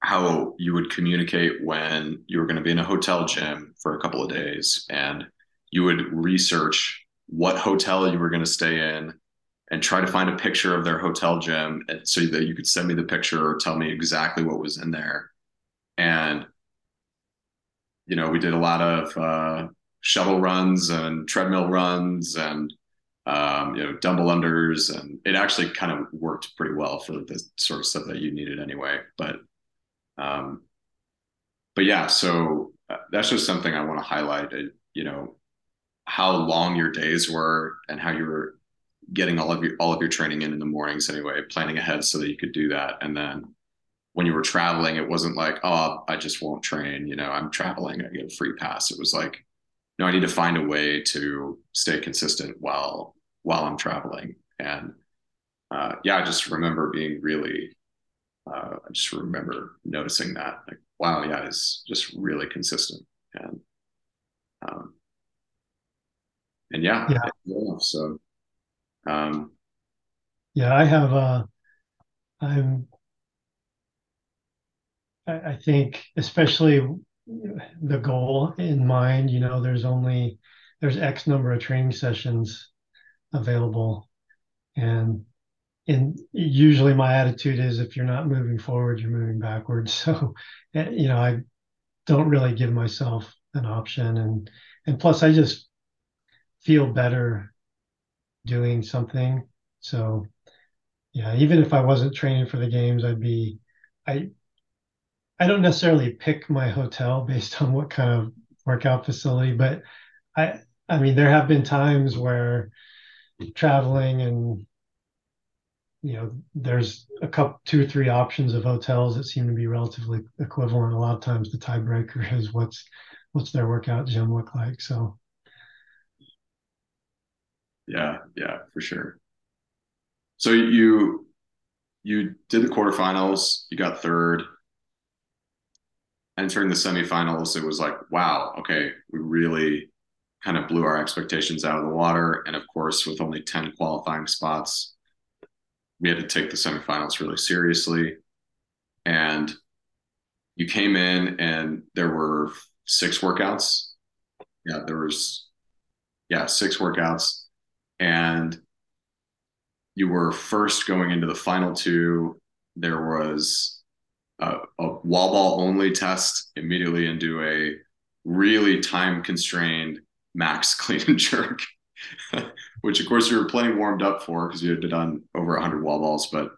how you would communicate when you were going to be in a hotel gym for a couple of days and you would research what hotel you were going to stay in and try to find a picture of their hotel gym so that you could send me the picture or tell me exactly what was in there. And, you know, we did a lot of uh, shuttle runs and treadmill runs and, um, you know, dumbbell unders. And it actually kind of worked pretty well for the sort of stuff that you needed anyway. But, um, but yeah, so uh, that's just something I want to highlight. You know, how long your days were and how you were getting all of your all of your training in in the mornings anyway planning ahead so that you could do that and then when you were traveling it wasn't like oh i just won't train you know i'm traveling i get a free pass it was like no i need to find a way to stay consistent while while i'm traveling and uh, yeah i just remember being really uh, i just remember noticing that like wow yeah it's just really consistent and um, and yeah, yeah. so um, yeah, I have uh I'm I, I think especially the goal in mind, you know, there's only there's X number of training sessions available. And and usually my attitude is if you're not moving forward, you're moving backwards. So eh, you know, I don't really give myself an option and and plus I just feel better doing something. So yeah, even if I wasn't training for the games, I'd be I I don't necessarily pick my hotel based on what kind of workout facility, but I I mean there have been times where traveling and you know there's a couple two or three options of hotels that seem to be relatively equivalent a lot of times the tiebreaker is what's what's their workout gym look like so yeah, yeah, for sure. So you you did the quarterfinals, you got third. Entering the semifinals, it was like, wow, okay, we really kind of blew our expectations out of the water. And of course, with only 10 qualifying spots, we had to take the semifinals really seriously. And you came in and there were six workouts. Yeah, there was yeah, six workouts. And you were first going into the final two. There was a, a wall ball only test immediately into a really time constrained max clean and jerk, which of course you were plenty warmed up for because you had done over 100 wall balls, but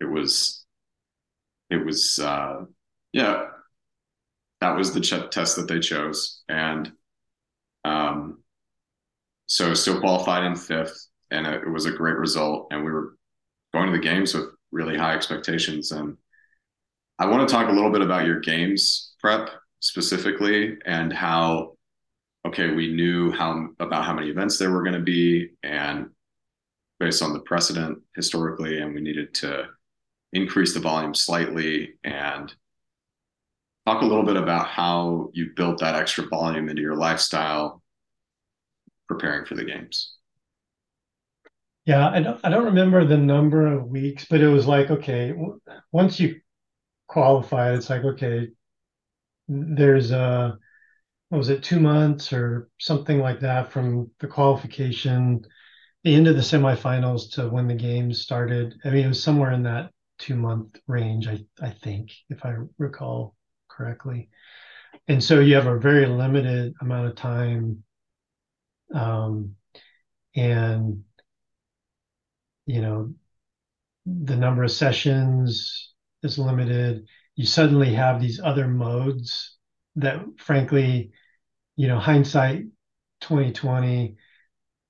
it was, it was, uh, yeah, that was the ch- test that they chose. And um, so still qualified in fifth, and it was a great result. And we were going to the games with really high expectations. And I want to talk a little bit about your games prep specifically and how okay we knew how about how many events there were going to be and based on the precedent historically and we needed to increase the volume slightly and talk a little bit about how you built that extra volume into your lifestyle preparing for the games. Yeah i don't, I don't remember the number of weeks but it was like okay once you qualified it's like okay there's a what was it two months or something like that from the qualification the end of the semifinals to when the games started. I mean it was somewhere in that two month range i i think if i recall correctly. And so you have a very limited amount of time um, and you know the number of sessions is limited. You suddenly have these other modes that frankly you know hindsight 2020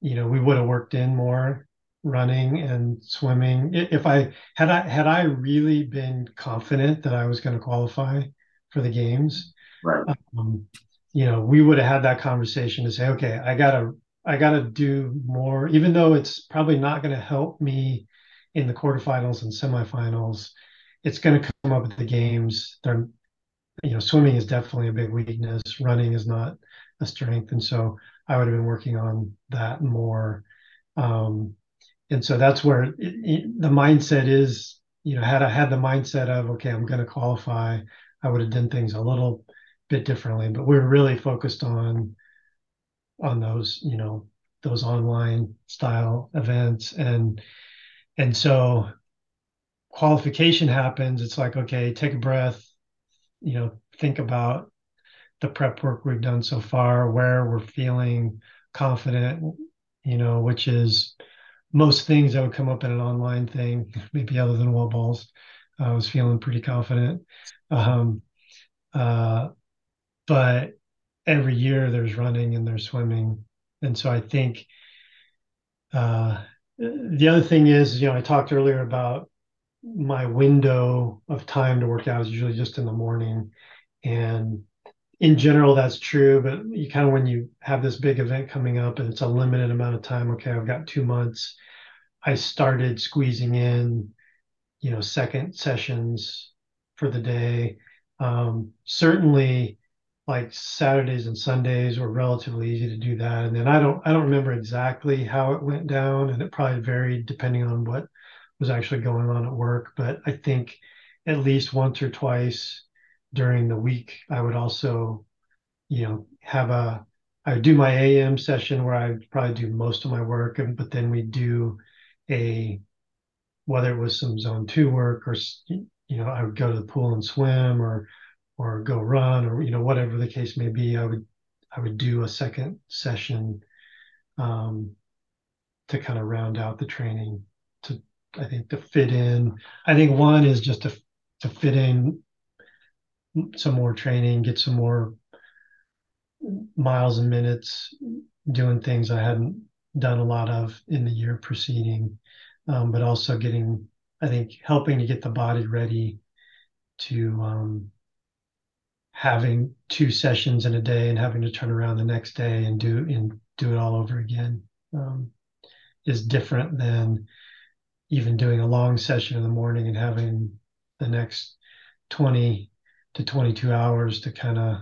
you know we would have worked in more running and swimming. If i had i had i really been confident that i was going to qualify for the games right. um, you know we would have had that conversation to say okay i gotta i gotta do more. Even though it's probably not going to help me in the quarterfinals and semifinals it's going to come up at the games. They're, you know, swimming is definitely a big weakness. Running is not a strength, and so I would have been working on that more. Um, and so that's where it, it, the mindset is. You know, had I had the mindset of okay, I'm going to qualify, I would have done things a little bit differently. But we're really focused on on those, you know, those online style events, and and so qualification happens, it's like, okay, take a breath, you know, think about the prep work we've done so far, where we're feeling confident, you know, which is most things that would come up in an online thing, maybe other than wall balls. I was feeling pretty confident. Um, uh, but every year there's running and there's swimming. And so I think uh, the other thing is, you know, I talked earlier about my window of time to work out is usually just in the morning. And in general, that's true. But you kind of, when you have this big event coming up and it's a limited amount of time, okay, I've got two months, I started squeezing in, you know, second sessions for the day. Um, certainly, like Saturdays and Sundays were relatively easy to do that. And then I don't I don't remember exactly how it went down, and it probably varied depending on what was actually going on at work. But I think at least once or twice during the week, I would also, you know, have a I would do my AM session where I probably do most of my work, and but then we do a whether it was some zone two work or you know I would go to the pool and swim or or go run or you know whatever the case may be. I would I would do a second session um, to kind of round out the training I think to fit in. I think one is just to to fit in some more training, get some more miles and minutes doing things I hadn't done a lot of in the year preceding, um, but also getting, I think, helping to get the body ready to um, having two sessions in a day and having to turn around the next day and do and do it all over again um, is different than even doing a long session in the morning and having the next 20 to 22 hours to kind of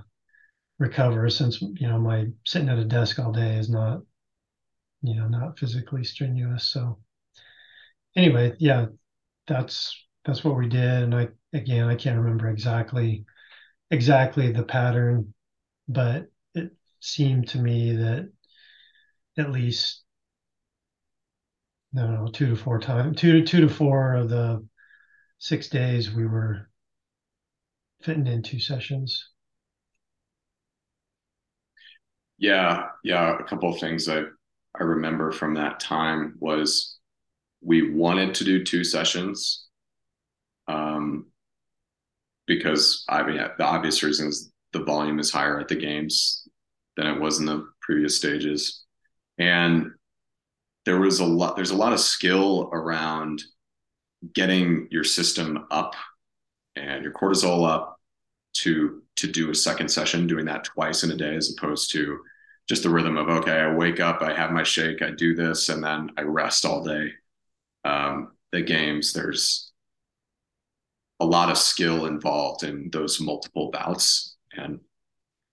recover since you know my sitting at a desk all day is not you know not physically strenuous so anyway yeah that's that's what we did. And I again I can't remember exactly exactly the pattern, but it seemed to me that at least I don't two to four times two to two to four of the six days we were fitting in two sessions. Yeah, yeah. A couple of things I I remember from that time was we wanted to do two sessions, um, because I mean the obvious reason is the volume is higher at the games than it was in the previous stages, and there was a lot. There's a lot of skill around getting your system up and your cortisol up to to do a second session, doing that twice in a day as opposed to just the rhythm of okay, I wake up, I have my shake, I do this, and then I rest all day. Um, the games, there's a lot of skill involved in those multiple bouts, and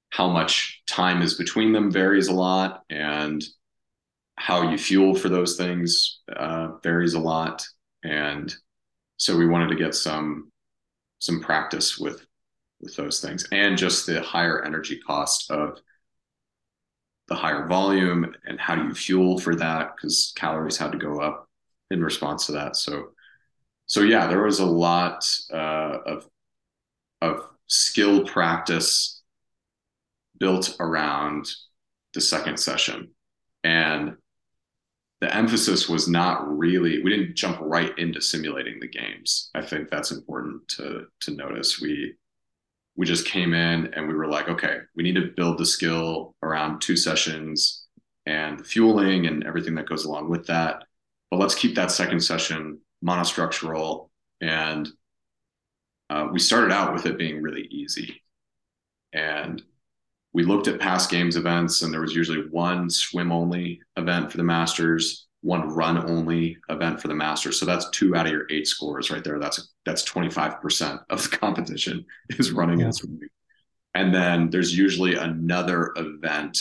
how much time is between them varies a lot, and how you fuel for those things uh, varies a lot, and so we wanted to get some some practice with with those things and just the higher energy cost of the higher volume and how do you fuel for that? Because calories had to go up in response to that. So so yeah there was a lot uh, of of skill practice built around the second session. And the emphasis was not really we didn't jump right into simulating the games i think that's important to to notice we we just came in and we were like, okay, we need to build the skill around two sessions and fueling and everything that goes along with that. But let's keep that second session monostructural. And uh, we started out with it being really easy. And we looked at past games events, and there was usually one swim only event for the Masters one run only event for the Masters. So that's two out of your eight scores right there. That's that's 25% of the competition is running yeah. and swimming. And then there's usually another event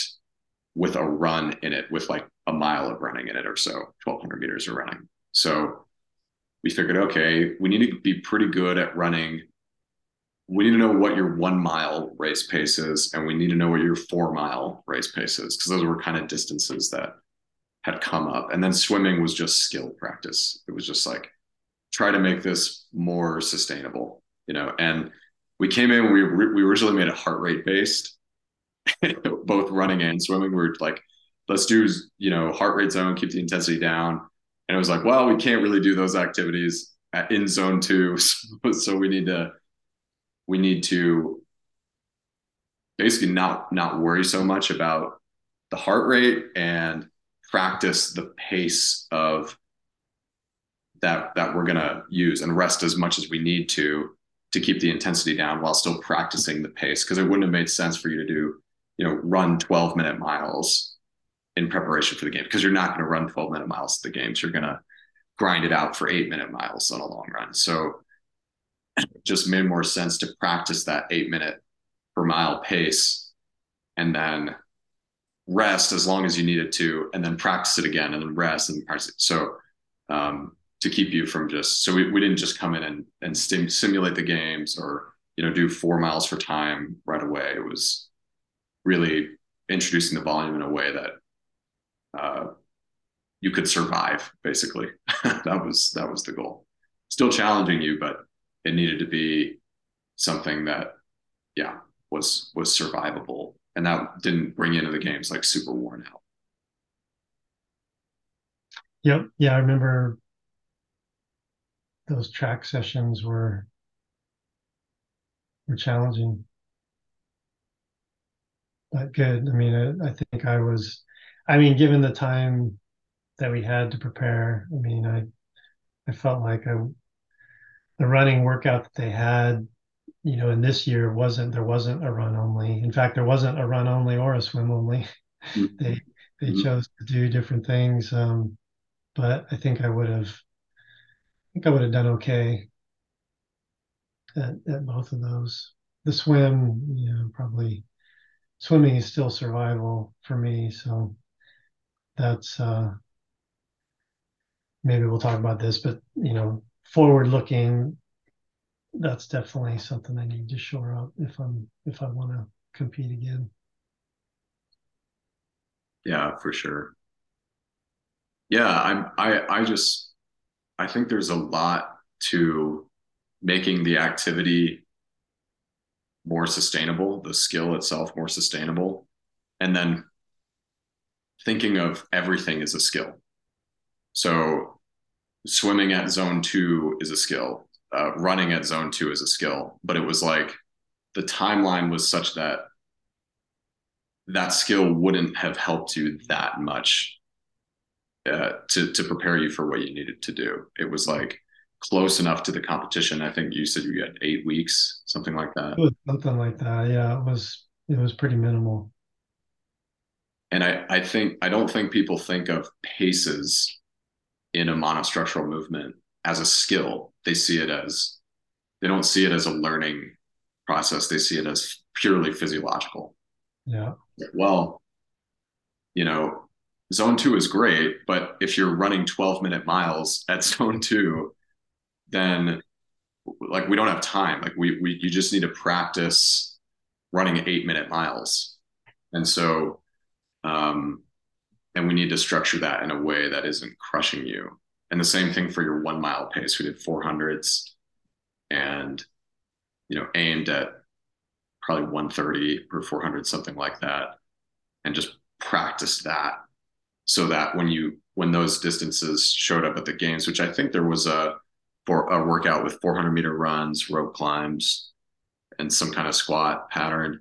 with a run in it, with like a mile of running in it or so, 1200 meters of running. So we figured, okay, we need to be pretty good at running. We need to know what your one mile race pace is, and we need to know what your four mile race pace is, because those were kind of distances that had come up. And then swimming was just skill practice. It was just like, try to make this more sustainable, you know. And we came in, we, we originally made it heart rate based, both running and swimming. We were like, let's do, you know, heart rate zone, keep the intensity down. And it was like, well, we can't really do those activities uh, in zone two. So we need to, we need to basically not, not worry so much about the heart rate and practice the pace of that that we're going to use and rest as much as we need to to keep the intensity down while still practicing the pace. Because it wouldn't have made sense for you to do you know run 12 minute miles in preparation for the game because you're not going to run 12 minute miles at the games you're going to grind it out for 8 minute miles on a long run. So it just made more sense to practice that 8 minute per mile pace and then rest as long as you needed to, and then practice it again, and then rest and practice it. So um, to keep you from just so we, we didn't just come in and and stim- simulate the games or you know do four miles for time right away. It was really introducing the volume in a way that uh, you could survive. Basically, that was that was the goal. Still challenging you, but it needed to be something that yeah was was survivable and that didn't bring into the games like super worn out. Yep. Yeah, I remember those track sessions were were challenging. But good. I mean, I, I think I was. I mean, given the time that we had to prepare, I mean, I I felt like I the running workout that they had you know, in this year wasn't there wasn't a run only. In fact, there wasn't a run only or a swim only. Mm-hmm. they they mm-hmm. chose to do different things. Um, but I think I would have I think I would have done okay at, at both of those. The swim, you know, probably swimming is still survival for me. So that's uh maybe we'll talk about this, but you know, forward looking, that's definitely something I need to shore up if I'm if I want to compete again. Yeah, for sure. Yeah, I'm I I just I think there's a lot to making the activity more sustainable, the skill itself more sustainable, and then thinking of everything as a skill. So swimming at zone two is a skill, uh, running at zone two is a skill, but it was like the timeline was such that that skill wouldn't have helped you that much uh, to to prepare you for what you needed to do. It was like close enough to the competition. I think you said you had eight weeks, something like that. something like that. Yeah, it was it was pretty minimal. And I, I think I don't think people think of paces in a monostructural movement as a skill. They see it as they don't see it as a learning process. They see it as purely physiological. Yeah. Well, you know, zone two is great, but if you're running 12 minute miles at zone two, then like we don't have time. Like we we you just need to practice running eight minute miles. And so um and we need to structure that in a way that isn't crushing you. And the same thing for your one mile pace. We did 400s and you know aimed at probably 130 or 400 something like that and just practice that so that when you when those distances showed up at the games which i think there was a for a workout with 400 meter runs, rope climbs, and some kind of squat pattern.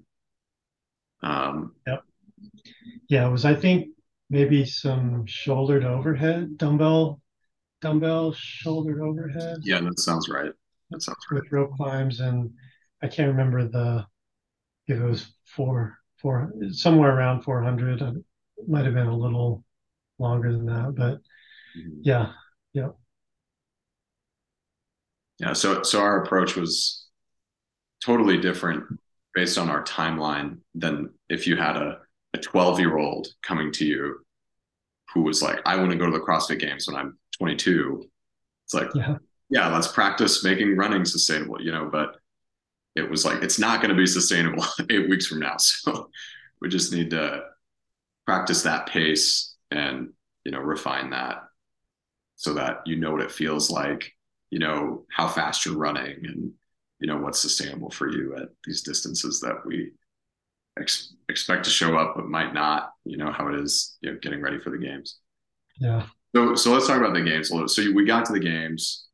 Um, yep. Yeah, it was I think maybe some shouldered overhead dumbbell, dumbbell shouldered overhead. Yeah, that sounds right. That sounds right. With rope climbs and I can't remember the if it was four four somewhere around 400. It might have been a little longer than that, but mm-hmm. yeah, yeah. Yeah. So so our approach was totally different based on our timeline than if you had a a 12 year old coming to you who was like, I want to go to the CrossFit games when I'm 22. It's like, yeah, yeah let's practice making running sustainable, you know, but it was like, it's not going to be sustainable eight weeks from now. So we just need to practice that pace and, you know, refine that so that you know what it feels like you know how fast you're running and you know what's sustainable for you at these distances that we ex- expect to show up but might not you know how it is you know getting ready for the games. Yeah. So so let's talk about the games a little. So we got to the games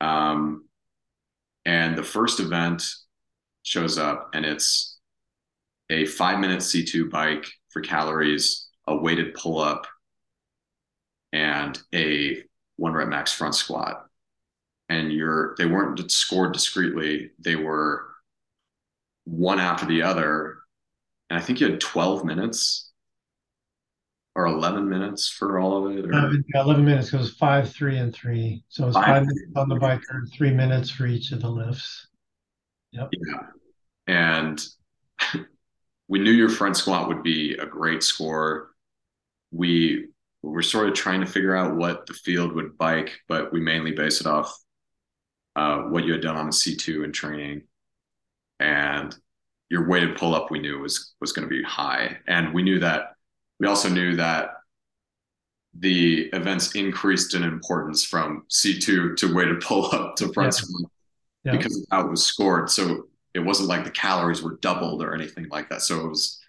um and the first event shows up and it's a five minute c2 bike for calories a weighted pull up and a one rep max front squat. And you're they weren't scored discreetly. They were one after the other and i think you had 12 minutes or 11 minutes for all of it or... 11, 11 minutes it was five three and three. So it was five, five minutes on the bike or three minutes for each of the lifts. Yep. Yeah. And we knew your front squat would be a great score. We were sort of trying to figure out what the field would bike but we mainly base it off uh, what you had done on the C2 in training, and your weighted pull up we knew was was going to be high, and we knew that we also knew that the events increased in importance from C2 to weighted pull up to front yeah. squat yeah. because of how it was scored. So it wasn't like the calories were doubled or anything like that. So it was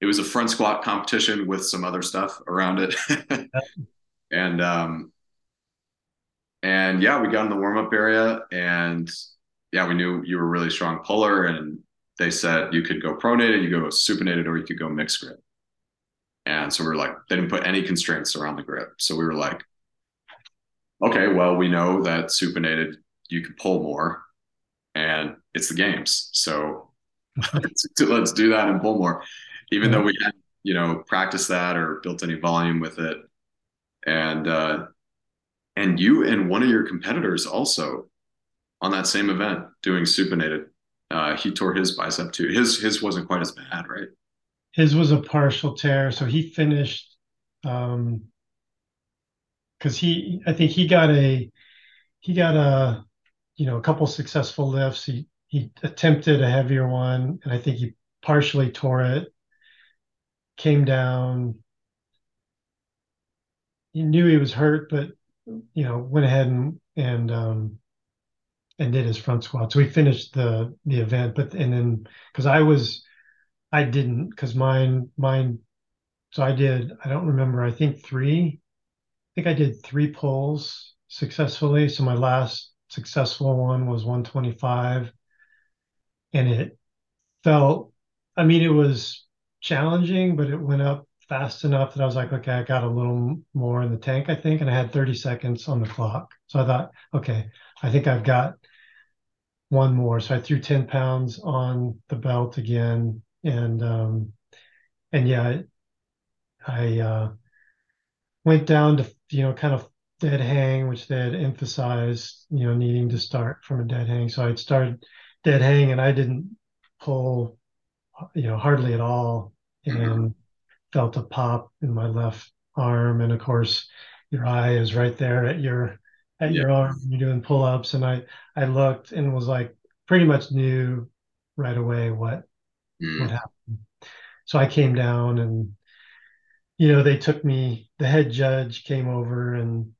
it was a front squat competition with some other stuff around it. yeah. And um, and yeah, we got in the warm up area, and yeah, we knew you were a really strong puller, and they said you could go pronated, you go supinated, or you could go mixed grip. And so we were like, they didn't put any constraints around the grip. So we were like, okay, well, we know that supinated you can pull more, and it's the games. So let's do that and pull more, even though we hadn't, you know, practiced that or built any volume with it. And uh, and you and one of your competitors also on that same event doing supinated. Uh, he tore his bicep too. His his wasn't quite as bad, right? His was a partial tear, so he finished um because he I think he got a he got a you know a couple successful lifts. He he attempted a heavier one, and I think he partially tore it. Came down. He knew he was hurt, but you know went ahead and and um, and did his front squat. So we finished the the event, but and then because I was I didn't because mine mine so I did I don't remember I think three I think I did three pulls successfully. So my last successful one was 125, and it felt I mean it was challenging, but it went up fast enough that I was like, okay, I got a little more in the tank, I think, and I had 30 seconds on the clock. So I thought, okay, I think I've got one more. So I threw 10 pounds on the belt again. And, um, and yeah, I, uh, went down to, you know, kind of dead hang, which they had emphasized, you know, needing to start from a dead hang. So I'd started dead hang and I didn't pull, you know, hardly at all. And mm-hmm. felt a pop in my left arm. And of course, your eye is right there at your at yeah. your arm. You're doing pull ups, and I I looked and was like pretty much knew right away what mm. what happened. So I came down and you know they took me. The head judge came over and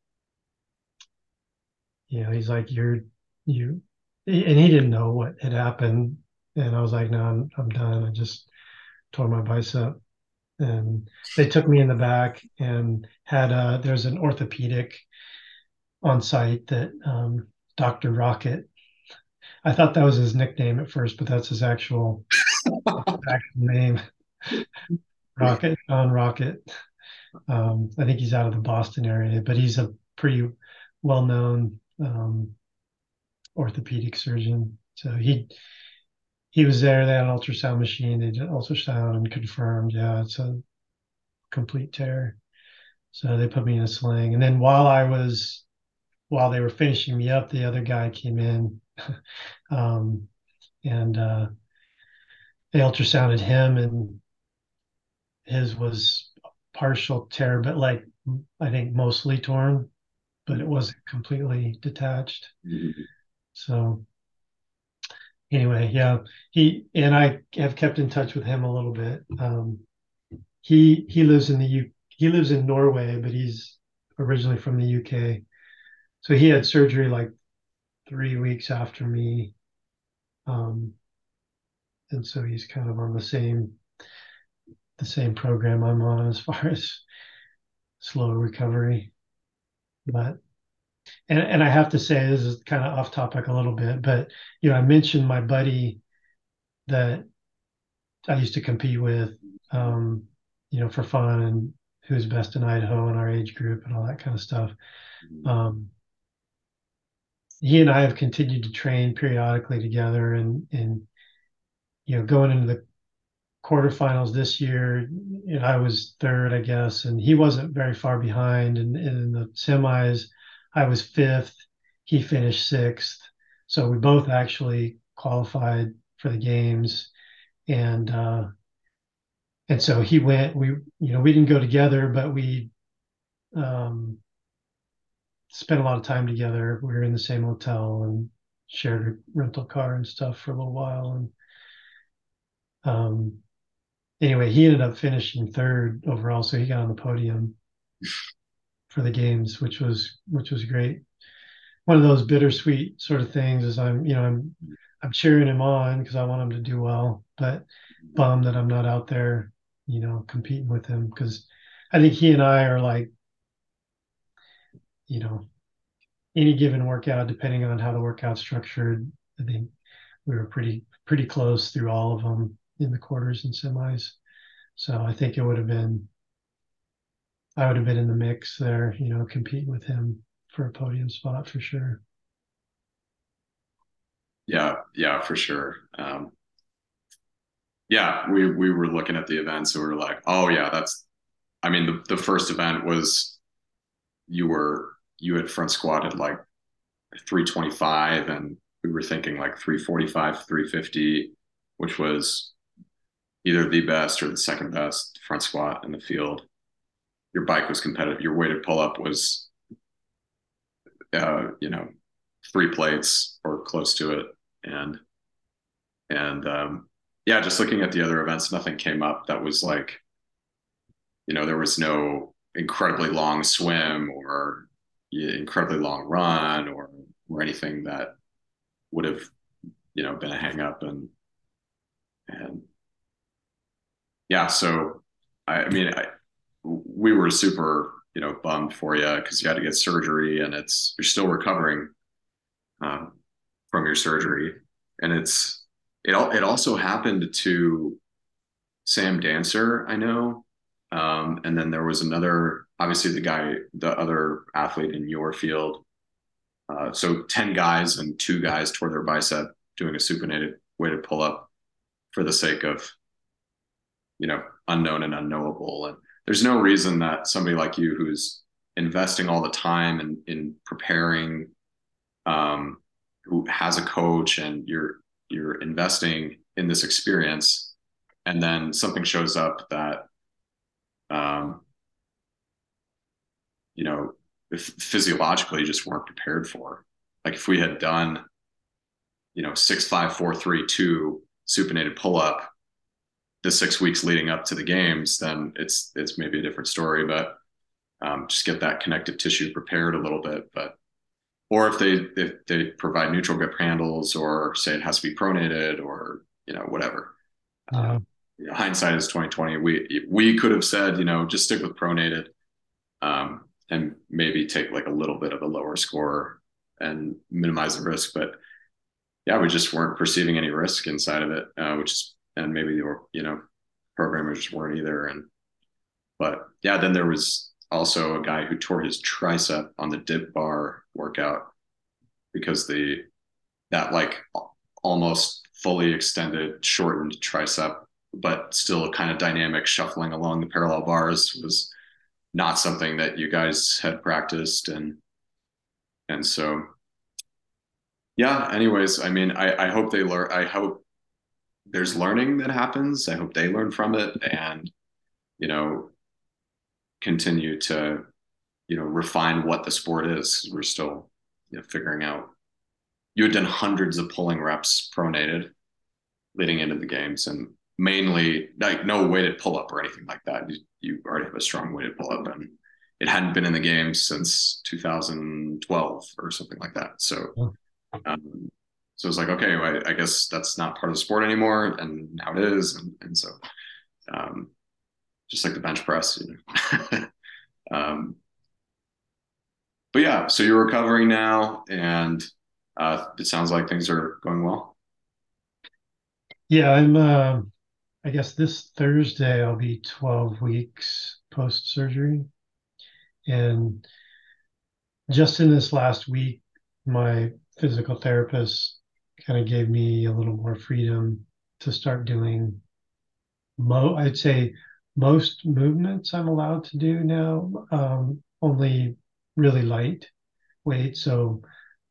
you know he's like you're you and he didn't know what had happened and I was like no I'm I'm done. I just tore my bicep and they took me in the back and had a there's an orthopedic on site that um, Dr. Rocket. I thought that was his nickname at first, but that's his actual, actual name. Rocket, John Rocket. Um, I think he's out of the Boston area, but he's a pretty well-known um, orthopedic surgeon. So he he was there. They had an ultrasound machine. They did ultrasound and confirmed, yeah, it's a complete tear. So they put me in a sling. And then while I was while they were finishing me up, the other guy came in um, and uh, they ultrasounded him, and his was partial tear, but like I think mostly torn, but it wasn't completely detached. Mm-hmm. So anyway, yeah, he and I have kept in touch with him a little bit. Um, he he lives in the U. He lives in Norway, but he's originally from the UK so he had surgery like three weeks after me. Um, and so he's kind of on the same the same program i'm on as far as slow recovery. But and, and i have to say this is kind of off topic a little bit but you know i mentioned my buddy that i used to compete with um, you know for fun and who's best in idaho in our age group and all that kind of stuff. Mm-hmm. um, he and I have continued to train periodically together and and you know going into the quarterfinals this year I was third I guess and he wasn't very far behind. And, and in the semis I was fifth he finished sixth. So we both actually qualified for the games. And uh and so he went we you know we didn't go together but we um spent a lot of time together. We were in the same hotel and shared a rental car and stuff for a little while. And um, anyway, he ended up finishing third overall, so he got on the podium for the games, which was which was great. One of those bittersweet sort of things is I'm you know I'm I'm cheering him on because I want him to do well, but bummed that I'm not out there, you know, competing with him because I think he and I are like you know, any given workout, depending on how the workout's structured, I think we were pretty pretty close through all of them in the quarters and semis. So I think it would have been I would have been in the mix there, you know, competing with him for a podium spot for sure. Yeah, yeah, for sure. Um, yeah, we we were looking at the events and we were like, oh yeah, that's. I mean, the the first event was you were you had front squatted like 325 and we were thinking like 345 350 which was either the best or the second best front squat in the field. Your bike was competitive. Your weighted pull up was uh, you know three plates or close to it, and and um, yeah, just looking at the other events, nothing came up that was like, you know, there was no incredibly long swim or incredibly long run or or anything that would have you know been a hang up and and yeah so i, I mean I, we were super you know bummed for you because you had to get surgery and it's you're still recovering uh, from your surgery. And it's it it also happened to sam dancer i know um, and then there was another obviously the guy the other athlete in your field uh, so 10 guys and two guys tore their bicep doing a supinated weighted pull up for the sake of, you know, unknown and unknowable. And there's no reason that somebody like you who's investing all the time in, in preparing, um, who has a coach and you're, you're investing in this experience and then something shows up that, um, you know, if physiologically just weren't prepared for. Like if we had done, you know, six, five, four, three, two supinated pull up the six weeks leading up to the games, then it's it's maybe a different story. But um, just get that connective tissue prepared a little bit. But or if they if they provide neutral grip handles or say it has to be pronated or you know whatever. Yeah. Um, hindsight is twenty twenty. We we could have said you know just stick with pronated. Um, and maybe take like a little bit of a lower score and minimize the risk. But yeah, we just weren't perceiving any risk inside of it, uh, which is, and maybe the, you know, programmers weren't either. And, but yeah, then there was also a guy who tore his tricep on the dip bar workout because the, that like almost fully extended, shortened tricep, but still kind of dynamic shuffling along the parallel bars was not something that you guys had practiced. And and so yeah anyways i mean i i hope they learn i hope there's learning that happens. I hope they learn from it and you know continue to you know refine what the sport is. We're still you know figuring out. You had done hundreds of pulling reps pronated leading into the games and mainly like no weighted pull up or anything like that. You, you already have a strong weighted pull up, and it hadn't been in the game since 2012 or something like that. So, um, so it's like okay, well, I, I, guess that's not part of the sport anymore, and now it is, and, and so, um, just like the bench press, you know. um, but yeah, so you're recovering now, and uh, it sounds like things are going well. Yeah, I'm. Uh, I guess this Thursday I'll be 12 weeks post surgery. And just in this last week, my physical therapist kind of gave me a little more freedom to start doing mo I'd say most movements I'm allowed to do now, um, only really light weight. So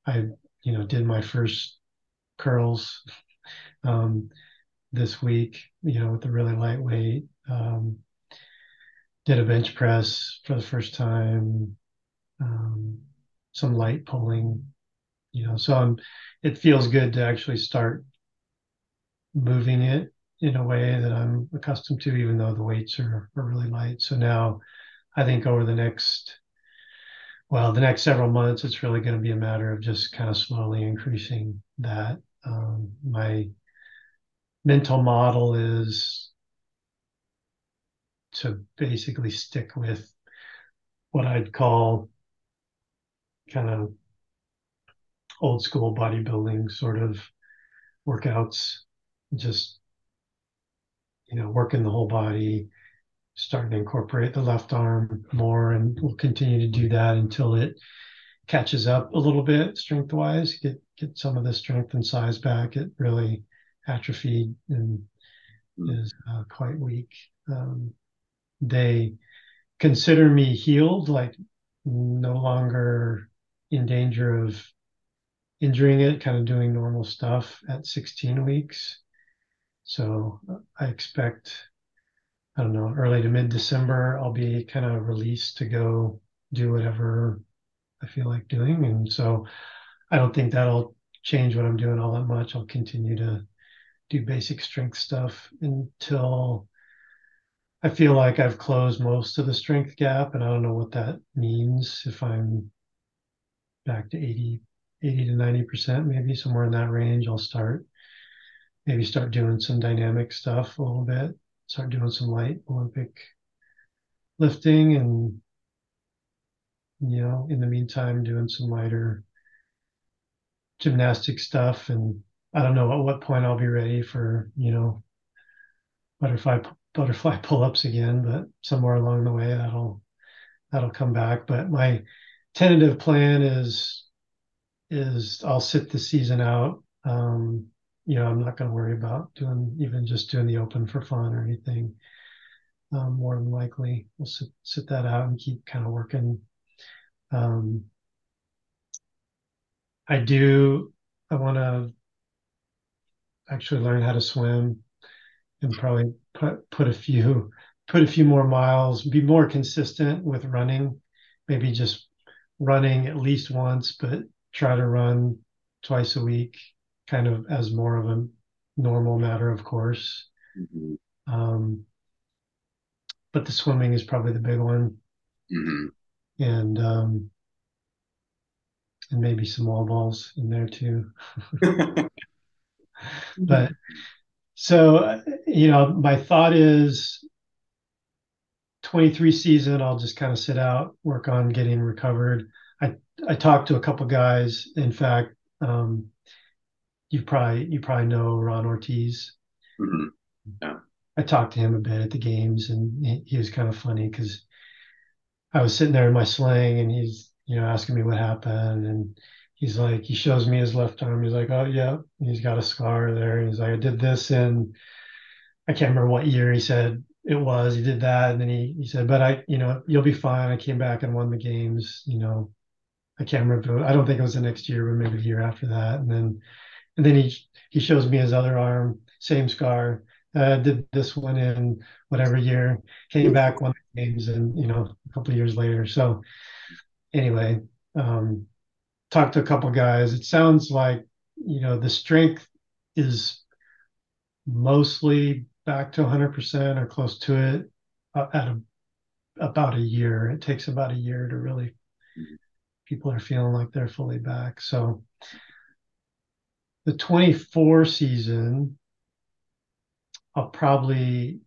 I, you know, did my first curls. Um, this week, you know, with the really lightweight. Um, did a bench press for the first time, um, some light pulling, you know, so I'm, it feels good to actually start moving it in a way that I'm accustomed to, even though the weights are, are really light. So now I think over the next, well, the next several months, it's really going to be a matter of just kind of slowly increasing that. Um, my mental model is to basically stick with what I'd call kind of old school bodybuilding sort of workouts, just, you know, working the whole body, starting to incorporate the left arm more. And we'll continue to do that until it catches up a little bit strength wise, get, get some of the strength and size back. It really atrophied and mm. is uh, quite weak. Um, they consider me healed, like no longer in danger of injuring it, kind of doing normal stuff at 16 weeks. So I expect, I don't know, early to mid December, I'll be kind of released to go do whatever I feel like doing. And so I don't think that'll change what I'm doing all that much. I'll continue to do basic strength stuff until I feel like I've closed most of the strength gap, and I don't know what that means if I'm back to 80, 80 to 90%, maybe somewhere in that range. I'll start maybe start doing some dynamic stuff a little bit, start doing some light Olympic lifting, and you know, in the meantime, doing some lighter gymnastic stuff. And I don't know at what point I'll be ready for, you know, butterfly butterfly pull-ups again, but somewhere along the way that'll that'll come back. But my tentative plan is is I'll sit the season out. Um, you know, I'm not going to worry about doing even just doing the open for fun or anything. Um, more than likely, we'll sit sit that out and keep kind of working. Um, I do. I want to actually learn how to swim and probably put put a few put a few more miles, be more consistent with running, maybe just running at least once, but try to run twice a week, kind of as more of a normal matter, of course. Mm-hmm. Um, but the swimming is probably the big one, mm-hmm. and um, and maybe some wall balls in there too. but so, you know, my thought is 23 season, I'll just kind of sit out, work on getting recovered. I, I talked to a couple guys. In fact, um, you probably you probably know Ron Ortiz. Mm-hmm. Yeah. I talked to him a bit at the games, and he, he was kind of funny because I was sitting there in my sling, and he's you know asking me what happened, and he's like, he shows me his left arm. He's like, oh yeah, he's got a scar there. He's like, I did this and I can't remember what year he said it was. He did that, and then he he said, but I, you know, you'll be fine. I came back and won the games. You know, I can't remember. I don't think it was the next year, but maybe the year after that. And then and then he he shows me his other arm, same scar. Uh, did this one in whatever year, came back, won the games, and you know, a couple years later. So anyway, um, talked to a couple guys. It sounds like you know the strength is mostly back to 100% or close to it uh, at a, about a year. It takes about a year to really people are feeling like they're fully back. So the 24 season, I'll probably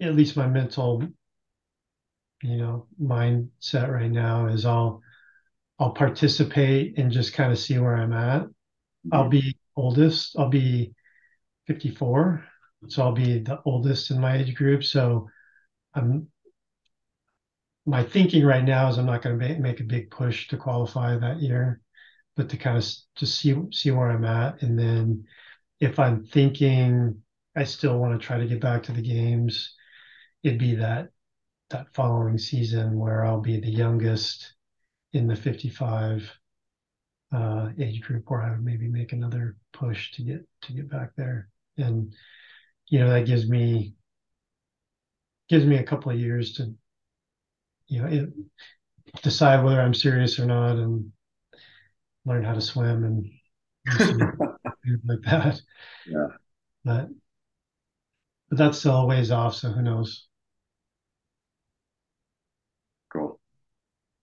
at least my mental you know mindset right now is I'll I'll participate and just kind of see where I'm at. Mm-hmm. I'll be oldest. I'll be 54, so I'll be the oldest in my age group. So I'm my thinking right now is I'm not going to make a big push to qualify that year, but to kind of just see see where I'm at, and then if I'm thinking I still want to try to get back to the games, it'd be that that following season where I'll be the youngest in the 55 uh, age group where I would maybe make another push to get to get back there. And you know that gives me gives me a couple of years to you know it, decide whether I'm serious or not and learn how to swim and like that. Yeah. But but that's still a ways off, so who knows?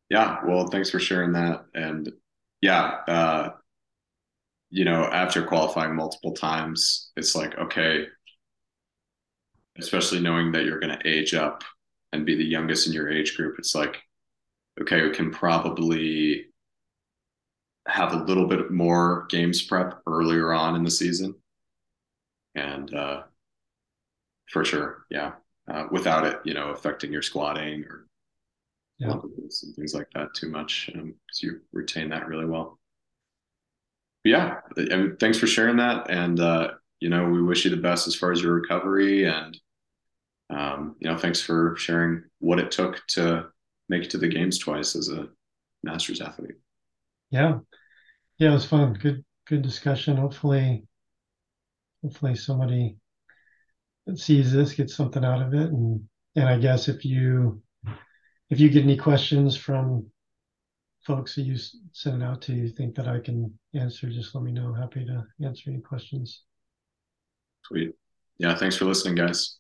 Yeah, well, thanks for sharing that. And yeah, uh, you know, after qualifying multiple times, it's like, okay, especially knowing that you're going to age up and be the youngest in your age group, it's like, okay, we can probably have a little bit more games prep earlier on in the season. And uh, for sure, yeah, uh, without it, you know, affecting your squatting or yeah. and things like that too much because um, you retain that really well. But yeah, and thanks for sharing that. And uh, you know, we wish you the best as far as your recovery. And um, you know, thanks for sharing what it took to make it to the games twice as a masters athlete. Yeah, yeah, it was fun. Good, good discussion. Hopefully, hopefully somebody that sees this gets something out of it. And and I guess if you if you get any questions from folks that you send out to you think that I can answer, just let me know. Happy to answer any questions. Sweet. Yeah, thanks for listening, guys.